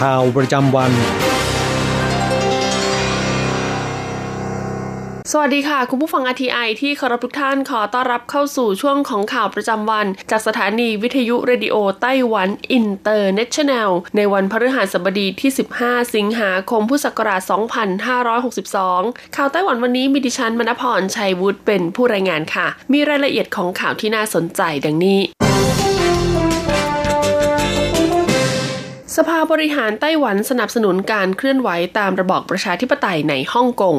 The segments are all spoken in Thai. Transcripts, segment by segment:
ข่าวประจำวัน สวัสดีค่ะ คุณผู้ฟัง RTI ที่เคารพทุกท่านขอต้อนรับเข้าสู่ช่วงของข่าวประจำวัน จากสถานีวิทยุ Radio Taiwan International ในวันพฤหัสบดีที่ 15 สิงหาคมพุทธศักราช 2562 ข่าวไต้หวันวันนี้มีดิฉันมณพรชัยวุฒิเป็นผู้รายงานค่ะ มีรายละเอียดของข่าวที่น่าสนใจดังนี้ สภาบริหารไต้หวันสนับสนุนการเคลื่อนไหวตามระบอบประชาธิปไตยในฮ่องกง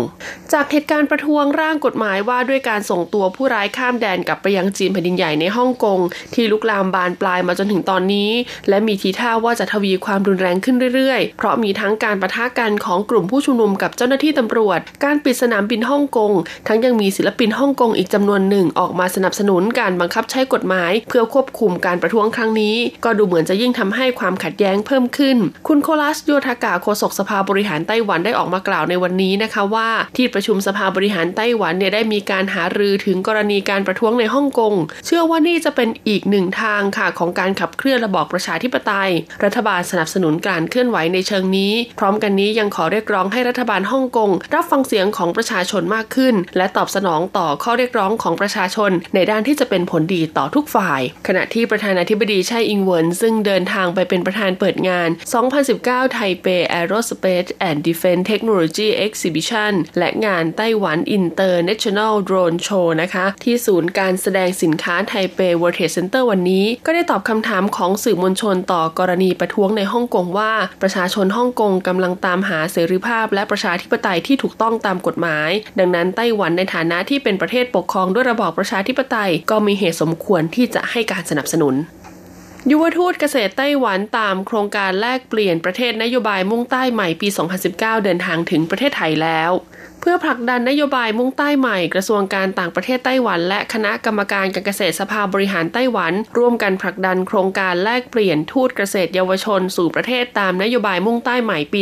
จากเหตุการณ์ประท้วงร่างกฎหมายว่าด้วยการส่งตัวผู้ร้ายข้ามแดนกลับไปยังจีนแผ่นดินใหญ่ในฮ่องกง ที่ลุกลามบานปลายมาจนถึงตอนนี้ และมีทีท่าว่าจะทวีความรุนแรงขึ้นเรื่อยๆ เพราะมีทั้งการประทะกันของกลุ่มผู้ชุมนุมกับเจ้าหน้าที่ตำรวจ การปิดสนามบินฮ่องกง ทั้งยังมีศิลปินฮ่องกงอีกจำนวนหนึ่งออกมาสนับสนุนการบังคับใช้กฎหมาย เพื่อควบคุมการประท้วงครั้งนี้ ก็ดูเหมือนจะยิ่งทำให้ความขัดแย้งเพิ่มขึ้น คุณโคลัสโยธากาโฆษกสภาบริหารไต้หวันได้ออกมากล่าวในวันนี้นะคะว่าที่ประชุมสภาบริหารไต้หวันเนี่ยได้มีการหารือถึงกรณีการประท้วงในฮ่องกง เชื่อว่านี่จะเป็นอีกหนึ่งทางค่ะของการขับเคลื่อนระบอบประชาธิปไตย รัฐบาลสนับสนุนการเคลื่อนไหวในเชิงนี้ พร้อมกันนี้ยังขอเรียกร้องให้รัฐบาลฮ่องกงรับฟังเสียงของประชาชนมากขึ้น และตอบสนองต่อข้อเรียกร้องของประชาชน ในด้านที่จะเป็นผลดีต่อทุกฝ่าย ขณะที่ประธานาธิบดีไช่อิงเวินซึ่งเดินทางไปเป็นประธานเปิดงาน2019 ไทเป Aerospace and Defense Technology Exhibition และงานไต้หวัน International Drone Show นะคะ ที่ศูนย์การแสดงสินค้าไทเป World Trade Center วันนี้ ก็ได้ตอบคำถามของสื่อมวลชนต่อกรณีประท้วงในฮ่องกงว่า ประชาชนฮ่องกงกำลังตามหาเสรีภาพ และประชาธิปไตยที่ถูกต้องตามกฎหมาย ดังนั้นไต้หวันในฐานะที่เป็นประเทศปกครองด้วยระบอบประชาธิปไตย ก็มีเหตุสมควรที่จะให้การสนับสนุน ยุวทูตเกษตรไต้หวันตามโครงการแลกเปลี่ยนประเทศนโยบายมุ่งใต้ใหม่ปี 2019 เดินทางถึงประเทศไทยแล้ว เพื่อผลักดันนโยบายมุ่งใต้ใหม่กระทรวงการต่างประเทศไต้หวัน และคณะกรรมการการเกษตรสภาบริหารไต้หวัน ร่วมกันผลักดันโครงการแลกเปลี่ยนทูตเกษตรเยาวชน สู่ประเทศตามนโยบายมุ่งใต้ใหม่ปี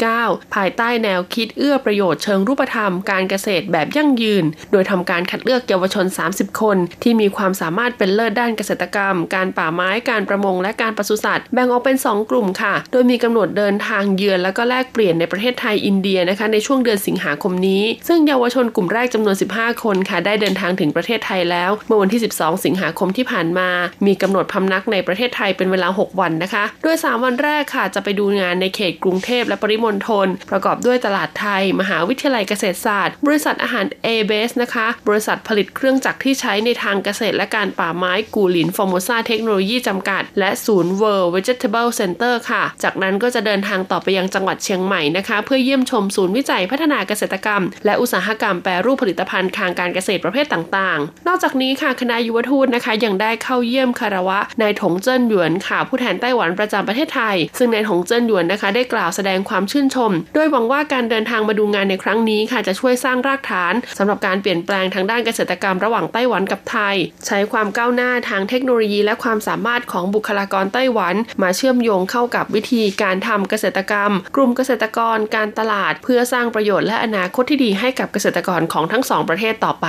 2019 ภายใต้แนวคิดเอื้อประโยชน์เชิงรูปธรรมการเกษตรแบบยั่งยืน โดยทำการคัดเลือกเยาวชน 30 คน ที่มีความสามารถเป็นเลิศด้านเกษตรกรรม การป่าไม้การประมงและการปศุสัตว์แบ่งออกเป็น 2 กลุ่มค่ะ โดยมีกำหนดเดินทางเยือนแล้วก็แลกเปลี่ยนในประเทศไทยอินเดียนะคะในช่วงเดือนสิงหาคมนี้ ซึ่งเยาวชนกลุ่มแรกจำนวน 15 คนค่ะ ได้เดินทางถึงประเทศไทยแล้ว เมื่อวันที่ 12 สิงหาคมที่ผ่านมา มีกำหนดพำนักในประเทศไทยเป็นเวลา 6 วันนะคะ โดย 3 วันแรกค่ะ จะไปดูงานในเขตกรุงเทพและปริมณฑลประกอบด้วยตลาดไทย มหาวิทยาลัยเกษตรศาสตร์ บริษัทอาหาร a b a s นะคะ บริษัทผลิตเครื่องจักรที่ใช้ในทางเกษตรและการป่าไม้กูหลินฟอร์โมซาเทคโนโลยีจำกัด และศูนย์ World Vegetable Center ค่ะ จากนั้นก็จะเดินทางต่อไปยังจังหวัดเชียงใหม่นะคะ เพื่อเยี่ยมชมศูนย์วิจัยพัฒนาเกษตรกรรม และอุตสาหกรรมแปรรูปผลิตภัณฑ์ทางการเกษตรประเภทต่างๆ นอกจากนี้ค่ะคณะยุวทูตนะคะยังได้เข้าเยี่ยมคารวะนายถงเจิ้นหยวนค่ะผู้แทนไต้หวันประจำประเทศไทย ซึ่งนายถงเจิ้นหยวนนะคะ ได้กล่าวแสดงความชื่นชม โดยหวังว่าการเดินทางมาดูงานในครั้งนี้ค่ะจะช่วยสร้างรากฐานสำหรับการเปลี่ยนแปลงทางด้านเกษตรกรรมระหว่างไต้หวันกับไทย ใช้ความก้าวหน้าทางเทคโนโลยี และความสามารถของบุคลากรไต้หวัน มาเชื่อมโยงเข้ากับวิธีการทำเกษตรกรรม กลุ่มเกษตรกรการตลาด เพื่อสร้างประโยชน์และอนาคตที่ดีให้กับเกษตรกรของทั้งสองประเทศต่อไป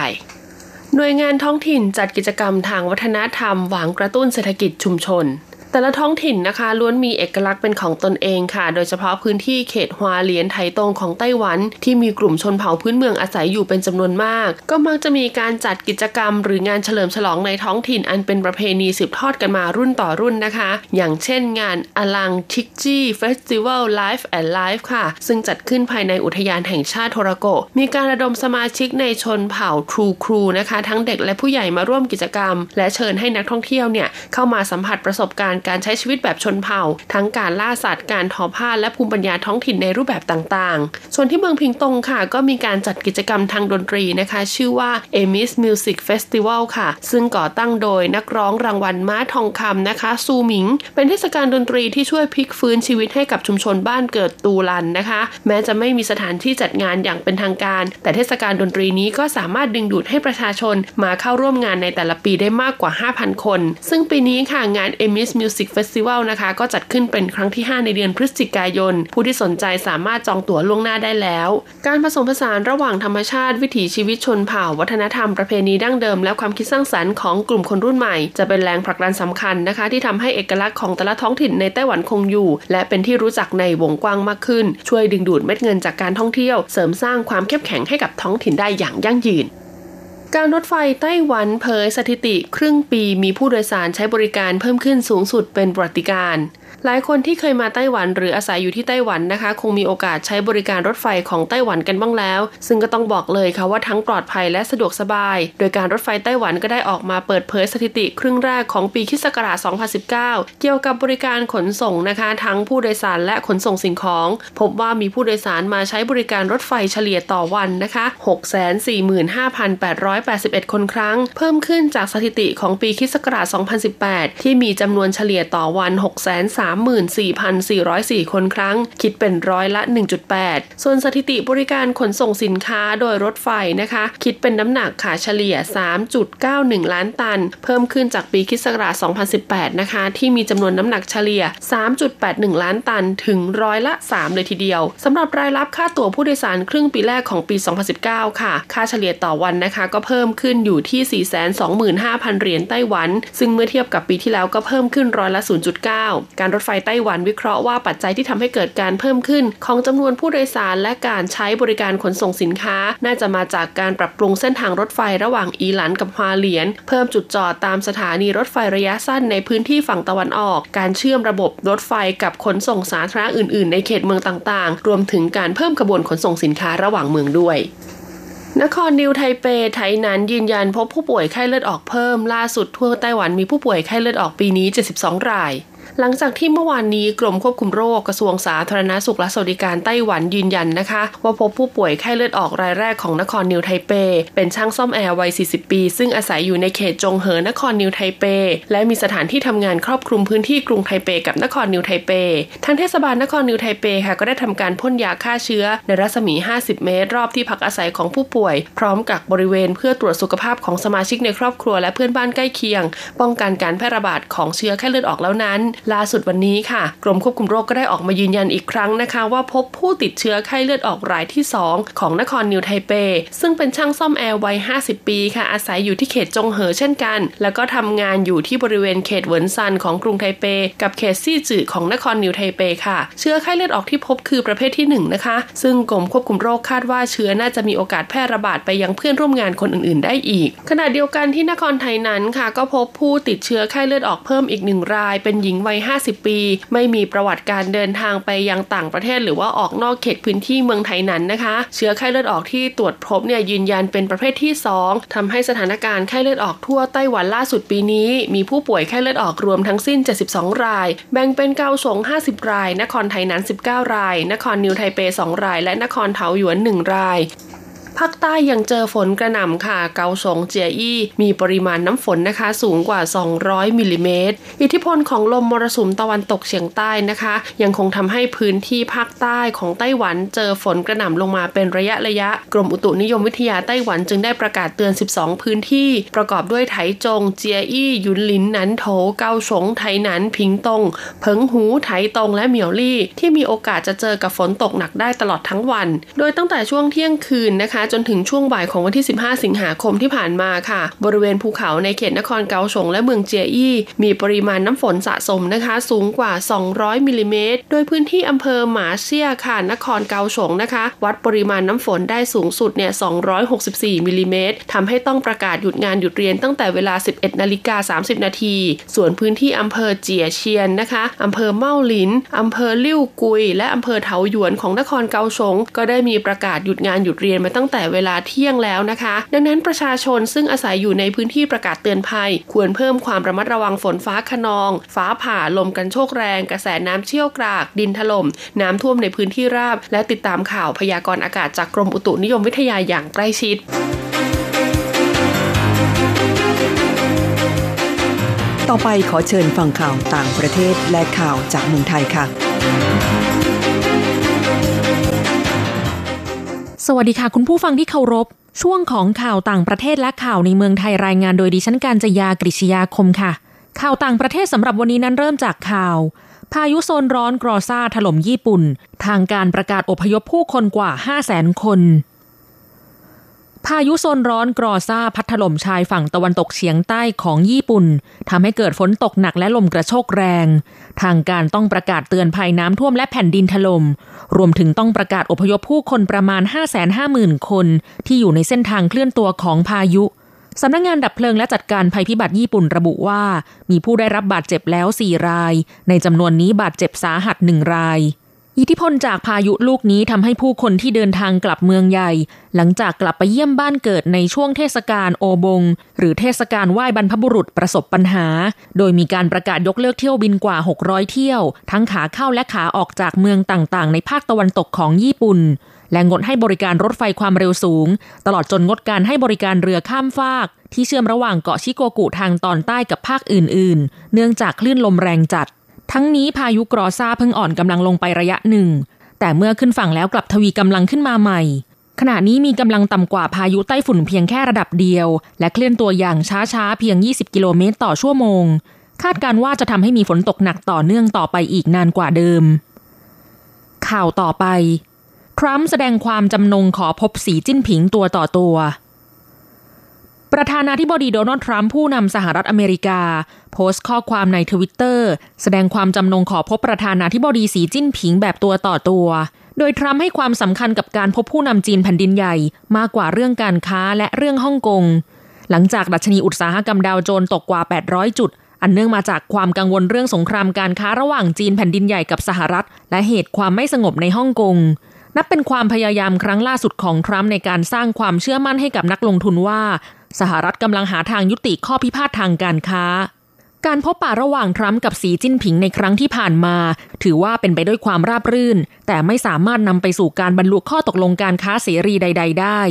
หน่วยงานท้องถิ่นจัดกิจกรรมทางวัฒนธรรมหวังกระตุ้นเศรษฐกิจชุมชน แต่ละท้องถิ่นนะคะล้วนมีเอกลักษณ์เป็นของตนเองค่ะ โดยเฉพาะพื้นที่เขตฮวาเลียนไทตงของไต้หวัน ที่มีกลุ่มชนเผ่าพื้นเมืองอาศัยอยู่เป็นจำนวนมาก ก็มักจะมีการจัดกิจกรรม หรืองานเฉลิมฉลองในท้องถิ่นอันเป็นประเพณีสืบทอดกันมารุ่นต่อรุ่นนะคะ อย่างเช่นงานอลังทิกจี้เฟสติวัลไลฟ์แอนด์ไลฟ์ค่ะ ซึ่งจัดขึ้นภายในอุทยานแห่งชาติโทรโก มีการระดมสมาชิกในชนเผ่าทรูครูนะคะ ทั้งเด็กและผู้ใหญ่มาร่วมกิจกรรม และเชิญให้นักท่องเที่ยวเนี่ยเข้ามาสัมผัสประสบการณ์การใช้ชีวิตแบบชนเผ่า ทั้งการล่าสัตว์ การทอผ้าและภูมิปัญญาท้องถิ่นในรูปแบบต่างๆ ส่วนที่เมืองพิงตงค่ะ ก็มีการจัดกิจกรรมทางดนตรีนะคะ ชื่อว่า Emis Music Festival ค่ะ ซึ่งก่อตั้งโดยนักร้องรางวัลม้าทองคำนะคะ ซูหมิง เป็นเทศกาลดนตรีที่ช่วยพลิกฟื้นชีวิตให้กับชุมชนบ้านเกิดตูลันนะคะ แม้จะไม่มีสถานที่จัดงานอย่างเป็นทางการ แต่เทศกาลดนตรีนี้ก็สามารถดึงดูดให้ประชาชนมาเข้าร่วมงานในแต่ละปีได้มากกว่า 5,000 คน ซึ่งปีนี้ค่ะงาน Emis Music Festival นะคะ ก็จัดขึ้นเป็นครั้งที่ 5 ในเดือนพฤศจิกายน ผู้ที่สนใจสามารถจองตั๋วล่วงหน้าได้แล้ว การผสมผสานระหว่างธรรมชาติวิถีชีวิตชนเผ่า วัฒนธรรมประเพณีดั้งเดิม และความคิดสร้างสรรค์ของกลุ่มคนรุ่นใหม่ จะเป็นแรงผลักดันสำคัญนะคะ ที่ทำให้เอกลักษณ์ของแต่ละท้องถิ่นในไต้หวันคงอยู่ และเป็นที่รู้จักในวงกว้างมากขึ้น ช่วยดึงดูดเม็ดเงินจากการท่องเที่ยว เสริมสร้างความเข้มแข็งให้กับท้องถิ่นได้อย่างยั่งยืน การรถไฟไต้หวันเผยสถิติครึ่งปีมีผู้โดยสารใช้บริการเพิ่มขึ้นสูงสุดเป็นประวัติการณ์ หลายคนที่เคยมาไต้หวันหรืออาศัยอยู่ที่ไต้หวันนะคะ คงมีโอกาสใช้บริการรถไฟของไต้หวันกันบ้างแล้ว ซึ่งก็ต้องบอกเลยค่ะว่าทั้งปลอดภัยและสะดวกสบาย โดยการรถไฟไต้หวันก็ได้ออกมาเปิดเผยสถิติครึ่งแรกของปีคิศ2019 เกี่ยวกับบริการขนส่งนะคะ ทั้งผู้โดยสารและขนส่งสิ่งของ พบว่ามีผู้โดยสารมาใช้บริการรถไฟเฉลี่ยต่อวันนะคะ645,881 คนครั้ง เพิ่มขึ้นจากสถิติของปีคิศ2018 ที่มีจำนวนเฉลี่ยต่อวัน6 3 34,404 คนครั้ง คิดเป็นร้อยละ 1.8 ส่วนสถิติบริการขนส่งสินค้าโดยรถไฟนะคะ คิดเป็นน้ำหนักขาเฉลี่ย 3.91 ล้านตัน เพิ่มขึ้นจากปีคิศกราช2018 นะคะ ที่มีจำนวนน้ำหนักเฉลี่ย 3.81 ล้านตันถึงร้อยละ 3 เลยทีเดียวสำหรับรายรับค่าตั๋วผู้โดยสารครึ่งปีแรกของปี 2019 ค่ะ ค่าเฉลี่ยต่อวันนะคะ ก็เพิ่มขึ้นอยู่ที่ 425,000 เหรียญไต้หวัน ซึ่งเมื่อเทียบกับปีที่แล้วก็เพิ่มขึ้นร้อยละ 0.9 การรถไฟไต้หวันวิเคราะห์ว่าปัจจัยที่ทำให้เกิดการเพิ่มขึ้น ของจำนวนผู้โดยสารและการใช้บริการขนส่งสินค้า น่าจะมาจากการปรับปรุงเส้นทางรถไฟระหว่างอีหลันกับฮวาเหลียน เพิ่มจุดจอดตามสถานีรถไฟระยะสั้นในพื้นที่ฝั่งตะวันออก การเชื่อมระบบรถไฟกับขนส่งสาธารณะอื่น ๆ ในเขตเมืองต่าง ๆ รวมถึงการเพิ่มขบวนขนส่งสินค้าระหว่างเมืองด้วยนครนิวไทเป ไทนั้นยืนยันพบผู้ป่วยไข้เลือดออกเพิ่ม ล่าสุดทั่วไต้หวันมีผู้ป่วยไข้เลือดออกปีนี้ 72 ราย หลังจากที่เมื่อวานนี้กรมควบคุมโรคกระทรวงสาธารณสุขและสวัสดิการไต้หวันยืนยันนะคะ ว่าพบผู้ป่วยไข้เลือดออกรายแรกของนครนิวไทเป เป็นช่างซ่อมแอร์วัย 40 ปี ซึ่งอาศัยอยู่ในเขตจงเหอนครนิวไทเป และมีสถานที่ทำงานครอบคลุมพื้นที่กรุงไทเปกับนครนิวไทเป ทางเทศบาลนครนิวไทเปค่ะก็ได้ทำการพ่นยาฆ่าเชื้อ ในรัศมี 50 เมตร รอบที่พักอาศัยของผู้ป่วย พร้อมกักบริเวณเพื่อตรวจสุขภาพของสมาชิกในครอบครัวและเพื่อนบ้านใกล้เคียง ป้องกันการแพร่ระบาดของเชื้อไข้เลือดออกแล้วนั้นล่าสุดวันนี้ค่ะ กรมควบคุมโรคก็ได้ออกมายืนยันอีกครั้งนะคะ ว่าพบผู้ติดเชื้อไข้เลือดออกรายที่ 2 ของนครนิวไทเป ซึ่งเป็นช่างซ่อมแอร์วัย 50 ปีค่ะ อาศัยอยู่ที่เขตจงเหอเช่นกัน แล้วก็ทำงานอยู่ที่บริเวณเขตเหวินซันของกรุงไทเป กับเขตซี่จื่อของนครนิวไทเปค่ะ เชื้อไข้เลือดออกที่พบคือประเภทที่ 1 นะคะ ซึ่งกรมควบคุมโรคคาดว่าเชื้อน่าจะมีโอกาสแพร่ระบาดไปยังเพื่อนร่วมงานคนอื่นๆ ได้อีก ขณะเดียวกันที่นครไทยนั้นค่ะ ก็พบผู้ติดเชื้อไข้เลือดออกเพิ่มอีกหนึ่งราย เป็นหญิงวัย50 ปี ไม่มีประวัติการเดินทางไปยังต่างประเทศ หรือว่าออกนอกเขตพื้นที่เมืองไทยนั้นนะคะ เชื้อไข้เลือดออกที่ตรวจพบเนี่ยยืนยันเป็นประเภทที่ 2ทำให้สถานการณ์ไข้เลือดออกทั่วไต้หวันล่าสุดปีนี้ มีผู้ป่วยไข้เลือดออกรวมทั้งสิ้น 72 ราย แบ่งเป็นเกาสง 50 ราย นครไทยนั้น 19 ราย นครนิวไทเป 2 ราย และนครเทาหยวน 1 ราย ภาคใต้ยังเจอฝนกระหน่ำค่ะ เกาสงเจียอี้มีปริมาณน้ำฝนนะคะ สูงกว่า 200มิลิเมตร อิทธิพลของลมมรสุมตะวันตกเฉียงใต้นะคะ ยังคงทำให้พื้นที่ภาคใต้ของไต้หวันเจอฝนกระหน่ำลงมาเป็นระยะระยะ กรมอุตุนิยมวิทยาไต้หวันจึงได้ประกาศเตือน 12 พื้นที่ ประกอบด้วยไถจง เจียอี้ยุนลินนันโถ เกาสงไถหนัน พิงตง เพิงหู ไถตง และเหมียวลี่ ที่มีโอกาสจะเจอกับฝนตกหนักได้ตลอดทั้งวัน โดยตั้งแต่ช่วงเที่ยงคืนนะคะจนถึงช่วงบ่ายของวันที่ 15 สิงหาคมที่ผ่านมาค่ะ บริเวณภูเขาในเขตนครเกาสงและเมืองเจียอี้มีปริมาณน้ำฝนสะสมนะคะ สูงกว่า 200 มิลิเมตร โดยพื้นที่อำเภอหมาเซียค่ะ นครเกาสงนะคะ วัดปริมาณน้ำฝนได้สูงสุดเนี่ย 264 มิลิเมตรทำให้ต้องประกาศหยุดงานหยุดเรียนตั้งแต่เวลา 11 นาฬิกา 30 นาที ส่วนพื้นที่อำเภอเจียเชียนนะคะอำเภอเมาหลินอำเภอลิ่วกุย และอำเภอเถาหยวนของนครเกาสงก็ได้มีประกาศหยุดงานหยุดเรียนมาตั้งแต่เวลาเที่ยงแล้วนะคะ ดังนั้นประชาชนซึ่งอาศัยอยู่ในพื้นที่ประกาศเตือนภัย ควรเพิ่มความระมัดระวังฝนฟ้าขนอง ฟ้าผ่าลมกันโชกแรง กระแสน้ำเชี่ยวกราก ดินถลม่มน้ำท่วมในพื้นที่ราบ และติดตามข่าวพยากรณ์อากาศจากกรมอุตุนิยมวิทยาอย่างใกล้ชิดต่อไปขอเชิญฟังข่าวต่างประเทศและข่าวจากเมืองไทยค่ะ สวัสดีค่ะ คุณผู้ฟังที่เคารพ ช่วงของข่าวต่างประเทศและข่าวในเมืองไทยรายงานโดยดิฉันการจยากริชยาคมค่ะ ข่าวต่างประเทศสำหรับวันนี้นั้นเริ่มจากข่าว พายุโซนร้อนกรอซาถล่มญี่ปุ่น ทางการประกาศอพยพผู้คนกว่า 5 0 0 0 0 0 คน พายุโซนร้อนกรอซ่าพัดถล่มชายฝั่งตะวันตกเฉียงใต้ของญี่ปุ่นทำให้เกิดฝนตกหนักและลมกระโชกแรง ทางการต้องประกาศเตือนภัยน้ำท่วมและแผ่นดินถลม่มรวมถึงต้องประกาศอพยพผู้คนประมาณ 550,000 คน ที่อยู่ในเส้นทางเคลื่อนตัวของพายุสำนักงงานดับเพลิงและจัดการภัยพิบัติญี่ปุ่นระบุว่า มีผู้ได้รับบาดเจ็บแล้ว 4 ราย ในจำนวนนี้บาดเจ็บสาหัสหนึ่งราย อิทธิพลจากพายุลูกนี้ทำให้ผู้คนที่เดินทางกลับเมืองใหญ่ หลังจากกลับไปเยี่ยมบ้านเกิดในช่วงเทศกาลโอบง หรือเทศกาลไหว้บรรพบุรุษประสบปัญหา โดยมีการประกาศยกเลิกเที่ยวบินกว่า 600 เที่ยว ทั้งขาเข้าและขาออกจากเมืองต่างๆ ในภาคตะวันตกของญี่ปุ่น และงดให้บริการรถไฟความเร็วสูง ตลอดจนงดการให้บริการเรือข้ามฟาก ที่เชื่อมระหว่างเกาะชิโกกุทางตอนใต้กับภาคอื่น ๆ เนื่องจากคลื่นลมแรงจัด ทั้งนี้พายุกรอซาเพิ่งอ่อนกำลังลงไประยะหนึ่ง แต่เมื่อขึ้นฝั่งแล้วกลับทวีกำลังขึ้นมาใหม่ ขณะนี้มีกำลังต่ำกว่าพายุไต้ฝุ่นเพียงแค่ระดับเดียว และเคลื่อนตัวอย่างช้าๆเพียง 20 กิโลเมตรต่อชั่วโมง คาดการว่าจะทำให้มีฝนตกหนักต่อเนื่องต่อไปอีกนานกว่าเดิม ข่าวต่อไป ทรัมป์แสดงความจำนงขอพบสีจิ้นผิงตัวต่อตัว ประธานาธิบดีโดนัลด์ทรัมป์ผู้นำสหรัฐอเมริกา โพสต์ข้อความในทวิตเตอร์แสดงความจำนงขอพบประธานาธิบดีสีจิ้นผิงแบบตัวต่อตัว โดยทรัมป์ให้ความสำคัญกับการพบผู้นำจีนแผ่นดินใหญ่ มากกว่าเรื่องการค้าและเรื่องฮ่องกง หลังจากดัชนีอุตสาหกรรมดาวโจนส์ตกกว่า 800 จุด อันเนื่องมาจากความกังวลเรื่องสงครามการค้าระหว่างจีนแผ่นดินใหญ่กับสหรัฐ และเหตุความไม่สงบในฮ่องกงนับเป็นความพยายามครั้งล่าสุดของทรัมป์ในการสร้างความเชื่อมั่นให้กับนักลงทุนว่า สหรัฐกำลังหาทางยุติข้อพิพาททางการค้า การพบปะระหว่างทรัมป์กับสีจิ้นผิงในครั้งที่ผ่านมา ถือว่าเป็นไปด้วยความราบรื่น แต่ไม่สามารถนำไปสู่การบรรลุข้อตกลงการค้าเสรีใด ๆ ได้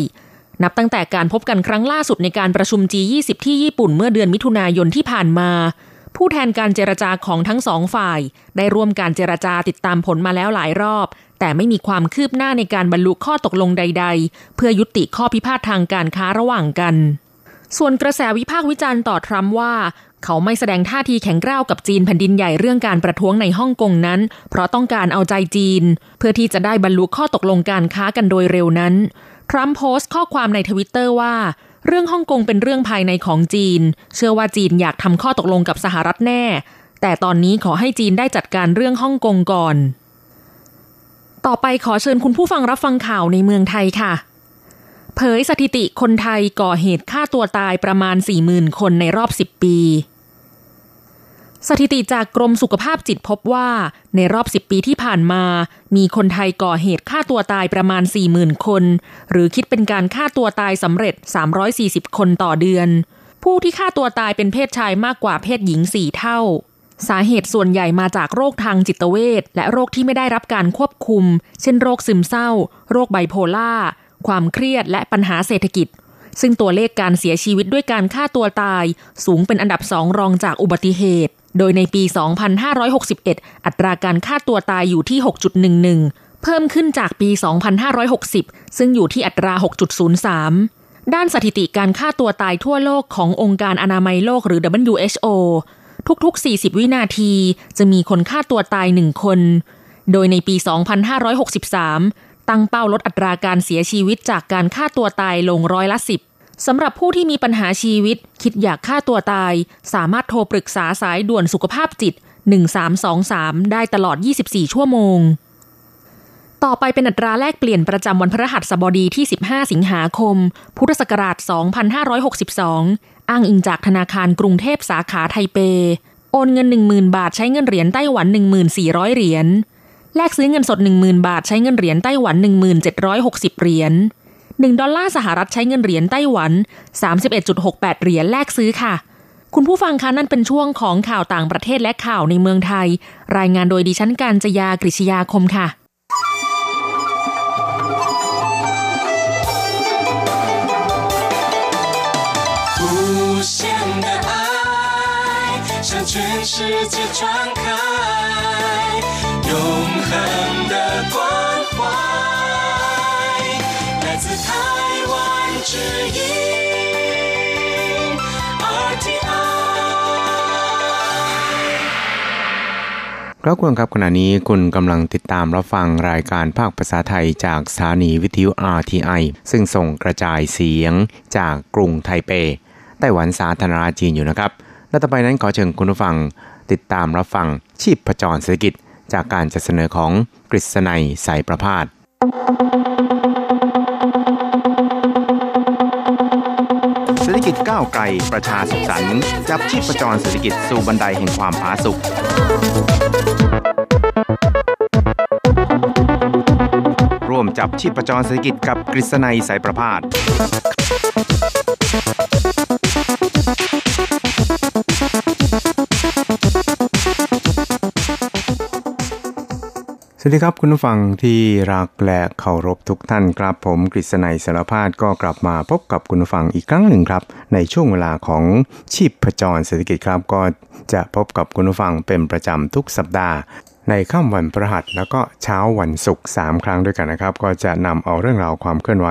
นับตั้งแต่การพบกันครั้งล่าสุดในการประชุม G20 ที่ญี่ปุ่นเมื่อเดือนมิถุนายนที่ผ่านมา ผู้แทนการเจรจาของทั้งสองฝ่าย ได้ร่วมการเจรจาติดตามผลมาแล้วหลายรอบ แต่ไม่มีความคืบหน้าในการบรรลุข้อตกลงใด ๆ เพื่อยุติข้อพิพาททางการค้าระหว่างกัน ส่วนกระแสวิพากษ์วิจารณ์ต่อทรัมป์ว่า เขาไม่แสดงท่าทีแข็งกร้าวกับจีนแผ่นดินใหญ่เรื่องการประท้วงในฮ่องกงนั้น เพราะต้องการเอาใจจีน เพื่อที่จะได้บรรลุข้อตกลงการค้ากันโดยเร็วนั้นทรัมป์โพสต์ข้อความในทวิตเตอร์ว่า เรื่องฮ่องกงเป็นเรื่องภายในของจีน เชื่อว่าจีนอยากทำข้อตกลงกับสหรัฐแน่ แต่ตอนนี้ขอให้จีนได้จัดการเรื่องฮ่องกงก่อน ต่อไปขอเชิญคุณผู้ฟังรับฟังข่าวในเมืองไทยค่ะ เผยสถิติคนไทยก่อเหตุฆ่าตัวตายประมาณ 40,000 คนในรอบ 10 ปี สถิติจากกรมสุขภาพจิตพบว่าในรอบ 10 ปีที่ผ่านมา มีคนไทยก่อเหตุฆ่าตัวตายประมาณ 40,000 คน หรือคิดเป็นการฆ่าตัวตายสำเร็จ 340 คนต่อเดือน ผู้ที่ฆ่าตัวตายเป็นเพศชายมากกว่าเพศหญิง 4 เท่าสาเหตุส่วนใหญ่มาจากโรคทางจิตเวชและโรคที่ไม่ได้รับการควบคุม เช่นโรคซึมเศร้า โรคไบโพล่า ความเครียดและปัญหาเศรษฐกิจ ซึ่งตัวเลขการเสียชีวิตด้วยการฆ่าตัวตาย สูงเป็นอันดับสองรองจากอุบัติเหตุ โดยในปี 2561 อัตราการฆ่าตัวตายอยู่ที่ 6.11 เพิ่มขึ้นจากปี 2560 ซึ่งอยู่ที่อัตรา 6.03 ด้านสถิติการฆ่าตัวตายทั่วโลกขององค์การอนามัยโลกหรือ WHO ทุกๆ 40 วินาที จะมีคนฆ่าตัวตายหนึ่งคน โดยในปี 2563 ตั้งเป้าลดอัตราการเสียชีวิตจากการฆ่าตัวตายลงร้อยละสิบสำหรับผู้ที่มีปัญหาชีวิต คิดอยากฆ่าตัวตาย สามารถโทรปรึกษาสายด่วนสุขภาพจิต 1323 ได้ตลอด 24 ชั่วโมง ต่อไปเป็นอัตราแลกเปลี่ยนประจำวันพฤหัสบดีที่ 15 สิงหาคม พุทธศักราช 2562 อ้างอิงจากธนาคารกรุงเทพสาขาไทเป โอนเงิน 10,000 บาทใช้เงินเหรียญไต้หวัน 1400 เหรียญ แลกซื้อเงินสด 10,000 บาทใช้เงินเหรียญไต้หวัน 1760 เหรียญ1ดอลลาร์สหรัฐใช้เงินเหรียญไต้หวัน 31.68 เหรียญแลกซื้อค่ะ คุณผู้ฟังคะนั่นเป็นช่วงของข่าวต่างประเทศและข่าวในเมืองไทย รายงานโดยดิฉันการจยากริชยาคมค่ะ向全世界传开永 恒的关之音 RTI ครับคุณครับขณะนี้คุณกำลังติดตามรับฟังรายการภาคภาษาไทยจากสถานีวิทยุ RTI ซึ่งส่งกระจายเสียงจากกรุงไทเป ไต้หวันสาธารณรัฐจีนอยู่นะครับ และต่อไปนั้นขอเชิญคุณผู้ฟังติดตามรับฟังชีพประจรเศรษฐกิจ จากการจัดเสนอของกฤษณัยสายประพาสกิจก้าวไกลประชาสุขสันต์จับชีพประจรเศรษฐกิจสู่บันไดแห่งความผาสุกร่วมจับชีพประจรเศรษฐกิจกับกฤษณัยสายประพาส สวัสดีครับคุณผู้ฟังที่รักและเคารพทุกท่านครับผมกฤษณัยสารพาดก็กลับมาพบกับคุณผู้ฟังอีกครั้งหนึ่งครับ ในช่วงเวลาของชีพประจรเศรษฐกิจครับก็จะพบกับคุณผู้ฟังเป็นประจำทุกสัปดาห์ ในค่ำวันพฤหัสแล้วก็เช้าวันศุกร์3ครั้งด้วยกันนะครับ ก็จะนำเอาเรื่องราวความเคลื่อนไหว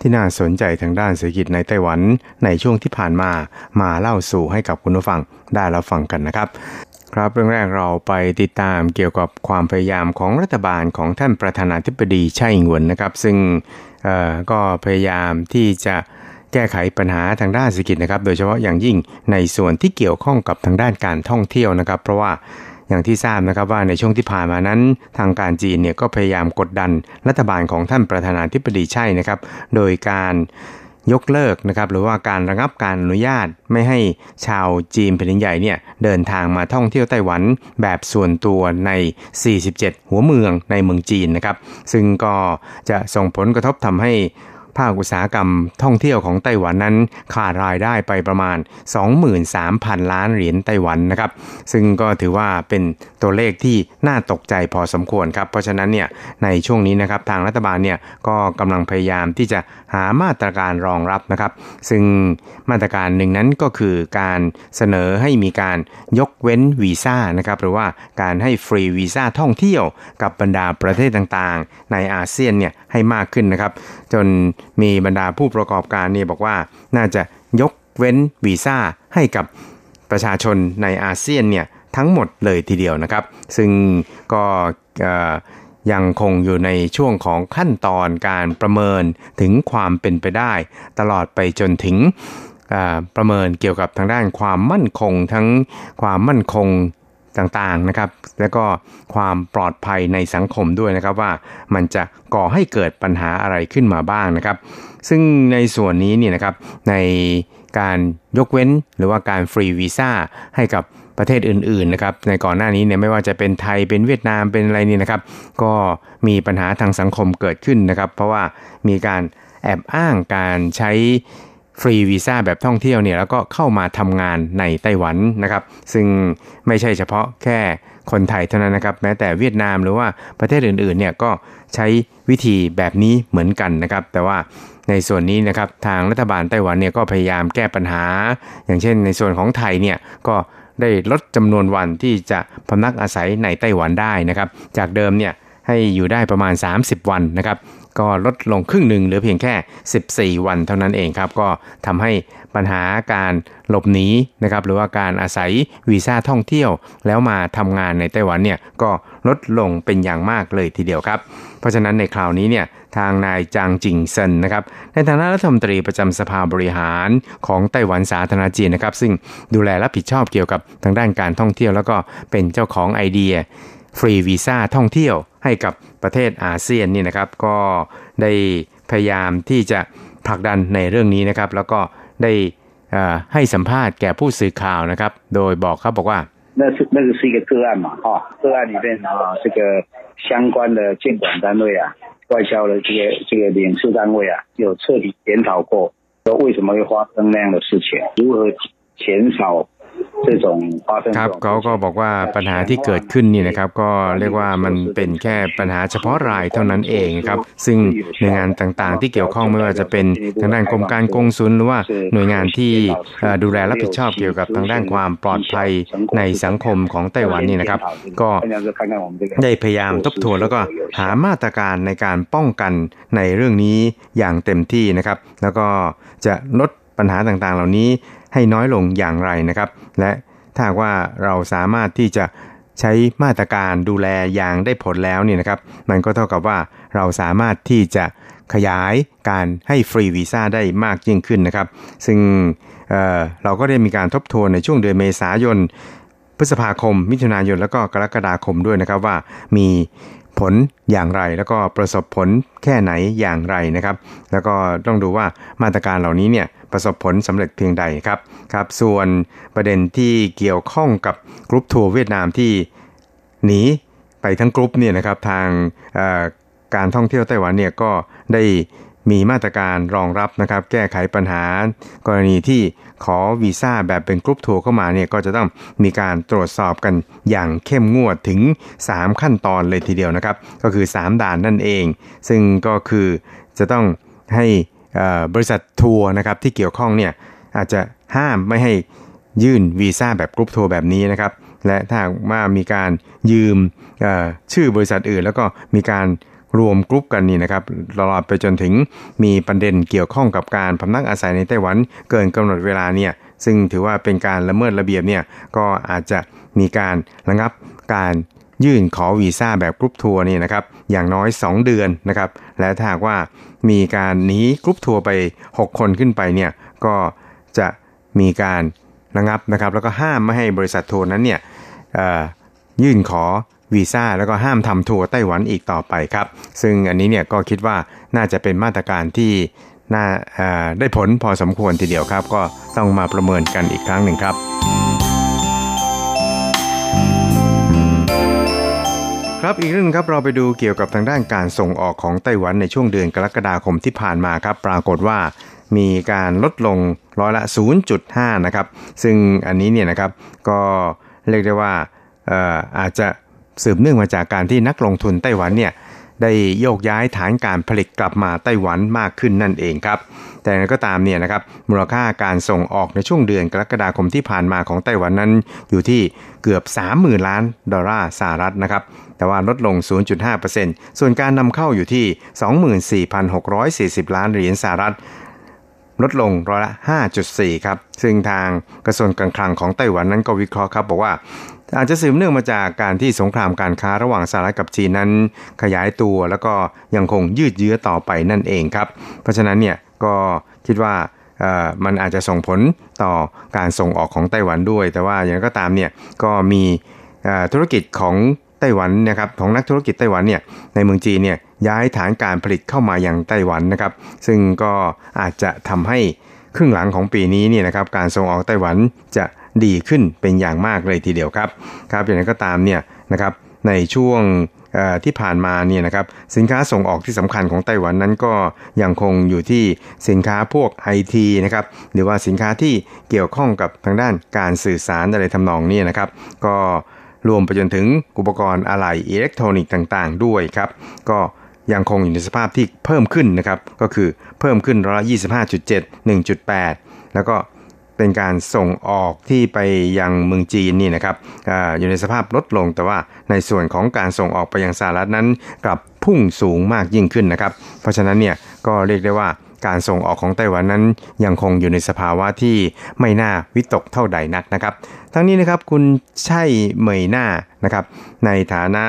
ที่น่าสนใจทางด้านเศรษฐกิจในไต้หวันในช่วงที่ผ่านมามาเล่าสู่ให้กับคุณผู้ฟังได้รับฟังกันนะครับ ครับเรื่องแรกเราไปติดตามเกี่ยวกับความพยายามของรัฐบาลของท่านประธานาธิบดีไช่อิงหวนนะครับ ซึ่งก็พยายามที่จะแก้ไขปัญหาทางด้านเศรษฐกิจนะครับ โดยเฉพาะอย่างยิ่งในส่วนที่เกี่ยวข้องกับทางด้านการท่องเที่ยวนะครับ เพราะว่าอย่างที่ทราบนะครับว่าในช่วงที่ผ่านมานั้น ทางการจีนเนี่ยก็พยายามกดดันรัฐบาลของท่านประธานาธิบดีใช่นะครับ โดยการ ยกเลิกนะครับหรือว่าการระงับการอนุญาตไม่ให้ชาวจีนแผ่นใหญ่เนี่ยเดินทางมาท่องเที่ยวไต้หวันแบบส่วนตัวใน 47 หัวเมืองในเมืองจีนนะครับ ซึ่งก็จะส่งผลกระทบทำให้ ภาคอุตสาหกรรมท่องเที่ยวของไต้หวันนั้นขาดรายได้ไปประมาณ 23,000 ล้านเหรียญไต้หวันนะครับ ซึ่งก็ถือว่าเป็นตัวเลขที่น่าตกใจพอสมควรครับ เพราะฉะนั้นเนี่ยในช่วงนี้นะครับทางรัฐบาลเนี่ยก็กำลังพยายามที่จะหามาตรการรองรับนะครับ ซึ่งมาตรการหนึ่งนั้นก็คือการเสนอให้มีการยกเว้นวีซ่านะครับหรือว่าการให้ฟรีวีซ่าท่องเที่ยวกับบรรดาประเทศต่างๆ ในอาเซียนเนี่ย ให้มากขึ้นนะครับ จนมีบรรดาผู้ประกอบการนี่บอกว่าน่าจะยกเว้นวีซ่าให้กับประชาชนในอาเซียนเนี่ยทั้งหมดเลยทีเดียวนะครับ ซึ่งก็ยังคงอยู่ในช่วงของขั้นตอนการประเมินถึงความเป็นไปได้ ตลอดไปจนถึงประเมินเกี่ยวกับทางด้านความมั่นคง ทั้งความมั่นคง ต่างๆนะครับ แล้วก็ความปลอดภัยในสังคมด้วยนะครับว่ามันจะก่อให้เกิดปัญหาอะไรขึ้นมาบ้างนะครับ ซึ่งในส่วนนี้เนี่ยนะครับในการยกเว้นหรือว่าการฟรีวีซ่าให้กับประเทศอื่นๆนะครับในก่อนหน้านี้เนี่ยไม่ว่าจะเป็นไทยเป็นเวียดนามเป็นอะไรนี่นะครับ ก็มีปัญหาทางสังคมเกิดขึ้นนะครับ เพราะว่ามีการแอบอ้างการใช้ ฟรีวีซ่าแบบท่องเที่ยวเนี่ยแล้วก็เข้ามาทำงานในไต้หวันนะครับ ซึ่งไม่ใช่เฉพาะแค่คนไทยเท่านั้นนะครับ แม้แต่เวียดนามหรือว่าประเทศอื่นๆเนี่ยก็ใช้วิธีแบบนี้เหมือนกันนะครับ แต่ว่าในส่วนนี้นะครับทางรัฐบาลไต้หวันเนี่ยก็พยายามแก้ปัญหา อย่างเช่น ในส่วนของไทยเนี่ยก็ได้ลดจำนวนวันที่จะพำนักอาศัยในไต้หวันได้นะครับ จากเดิมเนี่ยให้อยู่ได้ประมาณ 30 วันนะครับ ก็ลดลงครึ่งหนึ่งเหลือเพียงแค่ 14 วันเท่านั้นเองครับ ก็ทำให้ปัญหาการหลบหนีนะครับหรือว่าการอาศัยวีซ่าท่องเที่ยว แล้วมาทำงานในไต้หวันเนี่ยก็ลดลงเป็นอย่างมากเลยทีเดียวครับ เพราะฉะนั้นในคราวนี้เนี่ยทางนายจางจิงเซินนะครับในฐานะรัฐมนตรีประจำสภาบริหารของไต้หวันสาธารณจีนนะครับ ซึ่งดูแลรับผิดชอบเกี่ยวกับทางด้านการท่องเที่ยว แล้วก็เป็นเจ้าของไอเดีย ฟรีวีซ่าท่องเที่ยวให้กับ ประเทศอาเซียนนี่นะครับ ก็ได้พยายามที่จะผลักดันในเรื่องนี้นะครับ แล้วก็ได้ให้สัมภาษณ์แก่ผู้สื่อข่าวนะครับ โดยบอกครับบอกว่า那是那个是一个个案嘛，哈，个案里面啊，这个相关的监管单位啊，外销的这个这个领事单位啊，有彻底检讨过，说为什么会发生那样的事情，如何减少 ครับเขาก็บอกว่าปัญหาที่เกิดขึ้นนี่นะครับ ก็เรียกว่ามันเป็นแค่ปัญหาเฉพาะรายเท่านั้นเองครับ ซึ่งหน่วยงานต่างๆ ที่เกี่ยวข้องไม่ว่าจะเป็นทางด้านกรมการกงสุลหรือว่าหน่วยงานที่ดูแลรับผิดชอบเกี่ยวกับทางด้านความปลอดภัยในสังคมของไต้หวันนี่นะครับ ก็ได้พยายามทบทวนแล้วก็หามาตรการในการป้องกันในเรื่องนี้อย่างเต็มที่นะครับ แล้วก็จะลด ปัญหาต่างๆ เหล่านี้ให้น้อยลงอย่างไรนะครับ และถ้าว่าเราสามารถที่จะใช้มาตรการดูแลอย่างได้ผลแล้วเนี่ยนะครับ มันก็เท่ากับว่าเราสามารถที่จะขยายการให้ฟรีวีซ่าได้มากยิ่งขึ้นนะครับ ซึ่งเราก็ได้มีการทบทวนในช่วงเดือนเมษายน พฤษภาคม มิถุนายน แล้วก็กรกฎาคมด้วยนะครับว่ามีผลอย่างไรแล้วก็ประสบผลแค่ไหนอย่างไรนะครับ แล้วก็ต้องดูว่ามาตรการเหล่านี้เนี่ยประสบผลสำเร็จเพียงใดครับครับ ส่วนประเด็นที่เกี่ยวข้องกับกรุ๊ปทัวร์เวียดนามที่หนีไปทั้งกรุ๊ปเนี่ยนะครับทางการท่องเที่ยวไต้หวันเนี่ยก็ได้มีมาตรการรองรับนะครับ แก้ไขปัญหา กรณีที่ขอวีซ่าแบบเป็นกรุ๊ปทัวร์เข้ามาเนี่ยก็จะต้องมีการตรวจสอบกันอย่างเข้มงวดถึง 3 ขั้นตอนเลยทีเดียวนะครับ ก็คือ 3 ด่านนั่นเอง ซึ่งก็คือจะต้องให้ บริษัททัวร์นะครับที่เกี่ยวข้องเนี่ยอาจจะห้ามไม่ให้ยื่นวีซ่าแบบกรุ๊ปทัวร์แบบนี้นะครับ และถ้าว่ามีการยืมชื่อบริษัทอื่น แล้วก็มีการรวมกรุ๊ปกันนี่นะครับตลอดไปจนถึงมีประเด็นเกี่ยวข้องกับการพำนักอาศัยในไต้หวันเกินกำหนดเวลาเนี่ยซึ่งถือว่าเป็นการละเมิดระเบียบเนี่ยก็อาจจะมีการระงับการยื่นขอวีซ่าแบบกรุ๊ปทัวร์นี่นะครับอย่างน้อย 2 เดือนนะครับและถ้าหากว่า มีการหนีกรุ๊ปทัวร์ไป 6 คนขึ้นไปเนี่ยก็จะมีการระงับนะครับ แล้วก็ห้ามไม่ให้บริษัททัวร์นั้นเนี่ยยื่นขอวีซ่าแล้วก็ห้ามทำทัวร์ไต้หวันอีกต่อไปครับ ซึ่งอันนี้เนี่ยก็คิดว่าน่าจะเป็นมาตรการที่น่าได้ผลพอสมควรทีเดียวครับ ก็ต้องมาประเมินกันอีกครั้งหนึ่งครับ ครับอีกเรื่องครับเราไปดูเกี่ยวกับทางด้านการส่งออกของไต้หวันในช่วงเดือนกรกฎาคมที่ผ่านมาครับปรากฏว่ามีการลดลงร้อยละ 0.5 นะครับ ซึ่งอันนี้เนี่ยนะครับก็เรียกได้ว่าอาจจะสืบเนื่องมาจากการที่นักลงทุนไต้หวันเนี่ย ได้โยกย้ายฐานการผลิตกลับมาไต้หวันมากขึ้นนั่นเองครับ แต่ก็ตามเนี่ยนะครับมูลค่าการส่งออกในช่วงเดือนกรกฎาคมที่ผ่านมาของไต้หวันนั้นอยู่ที่เกือบ 30,000 ล้านดอลลาร์สหรัฐนะครับแต่ว่าลดลง 0.5%ส่วนการนำเข้าอยู่ที่ 24,640 ล้านเหรียญสหรัฐลดลงร้อยละ 5.4 ครับ ซึ่งทางกระทรวงการคลังของไต้หวันนั้นก็วิเคราะห์ครับ บอกว่า อาจจะสืบเนื่องมาจากการที่สงครามการค้าระหว่างสหรัฐกับจีนนั้น ขยายตัวแล้วก็ยังคงยืดเยื้อต่อไปนั่นเองครับ เพราะฉะนั้นเนี่ยก็คิดว่ามันอาจจะส่งผลต่อการส่งออกของไต้หวันด้วย แต่ว่าอย่างก็ตามเนี่ยก็มีธุรกิจของไต้หวันนะครับของนักธุรกิจไต้หวันเนี่ยในเมืองจีนเนี่ยย้ายฐานการผลิตเข้ามาอย่างไต้หวันนะครับ ซึ่งก็อาจจะทำให้ครึ่งหลังของปีนี้เนี่ยนะครับการส่งออกไต้หวันจะ ดีขึ้นเป็นอย่างมากเลยทีเดียวครับครับอย่างไรก็ตามเนี่ยนะครับในช่วงที่ผ่านมาเนี่ยนะครับสินค้าส่งออกที่สำคัญของไต้หวันนั้นก็ยังคงอยู่ที่สินค้าพวกไอทีนะครับหรือว่าสินค้าที่เกี่ยวข้องกับทางด้านการสื่อสารอะไรทำนองนี้นะครับ ก็รวมไปจนถึงอุปกรณ์อะไหล่อิเล็กทรอนิกส์ต่างๆ ด้วยครับ ก็ยังคงอยู่ในสภาพที่เพิ่มขึ้นนะครับ ก็คือเพิ่มขึ้นร้อยละ25.7 1.8 แล้วก็ เป็นการส่งออกที่ไปยังเมืองจีนนี่นะครับออยู่ในสภาพลดลงแต่ว่าในส่วนของการส่งออกไปยังสหรัฐนั้นกลับพุ่งสูงมากยิ่งขึ้นนะครับ เพราะฉะนั้นเนี่ยก็เรียกได้ว่าการส่งออกของไต้หวันนั้นยังคงอยู่ในสภาวะที่ไม่น่าวิตกเท่าใดนักนะครับ ทั้งนี้นะครับคุณใช่เหมยหน้านะครับในฐานะ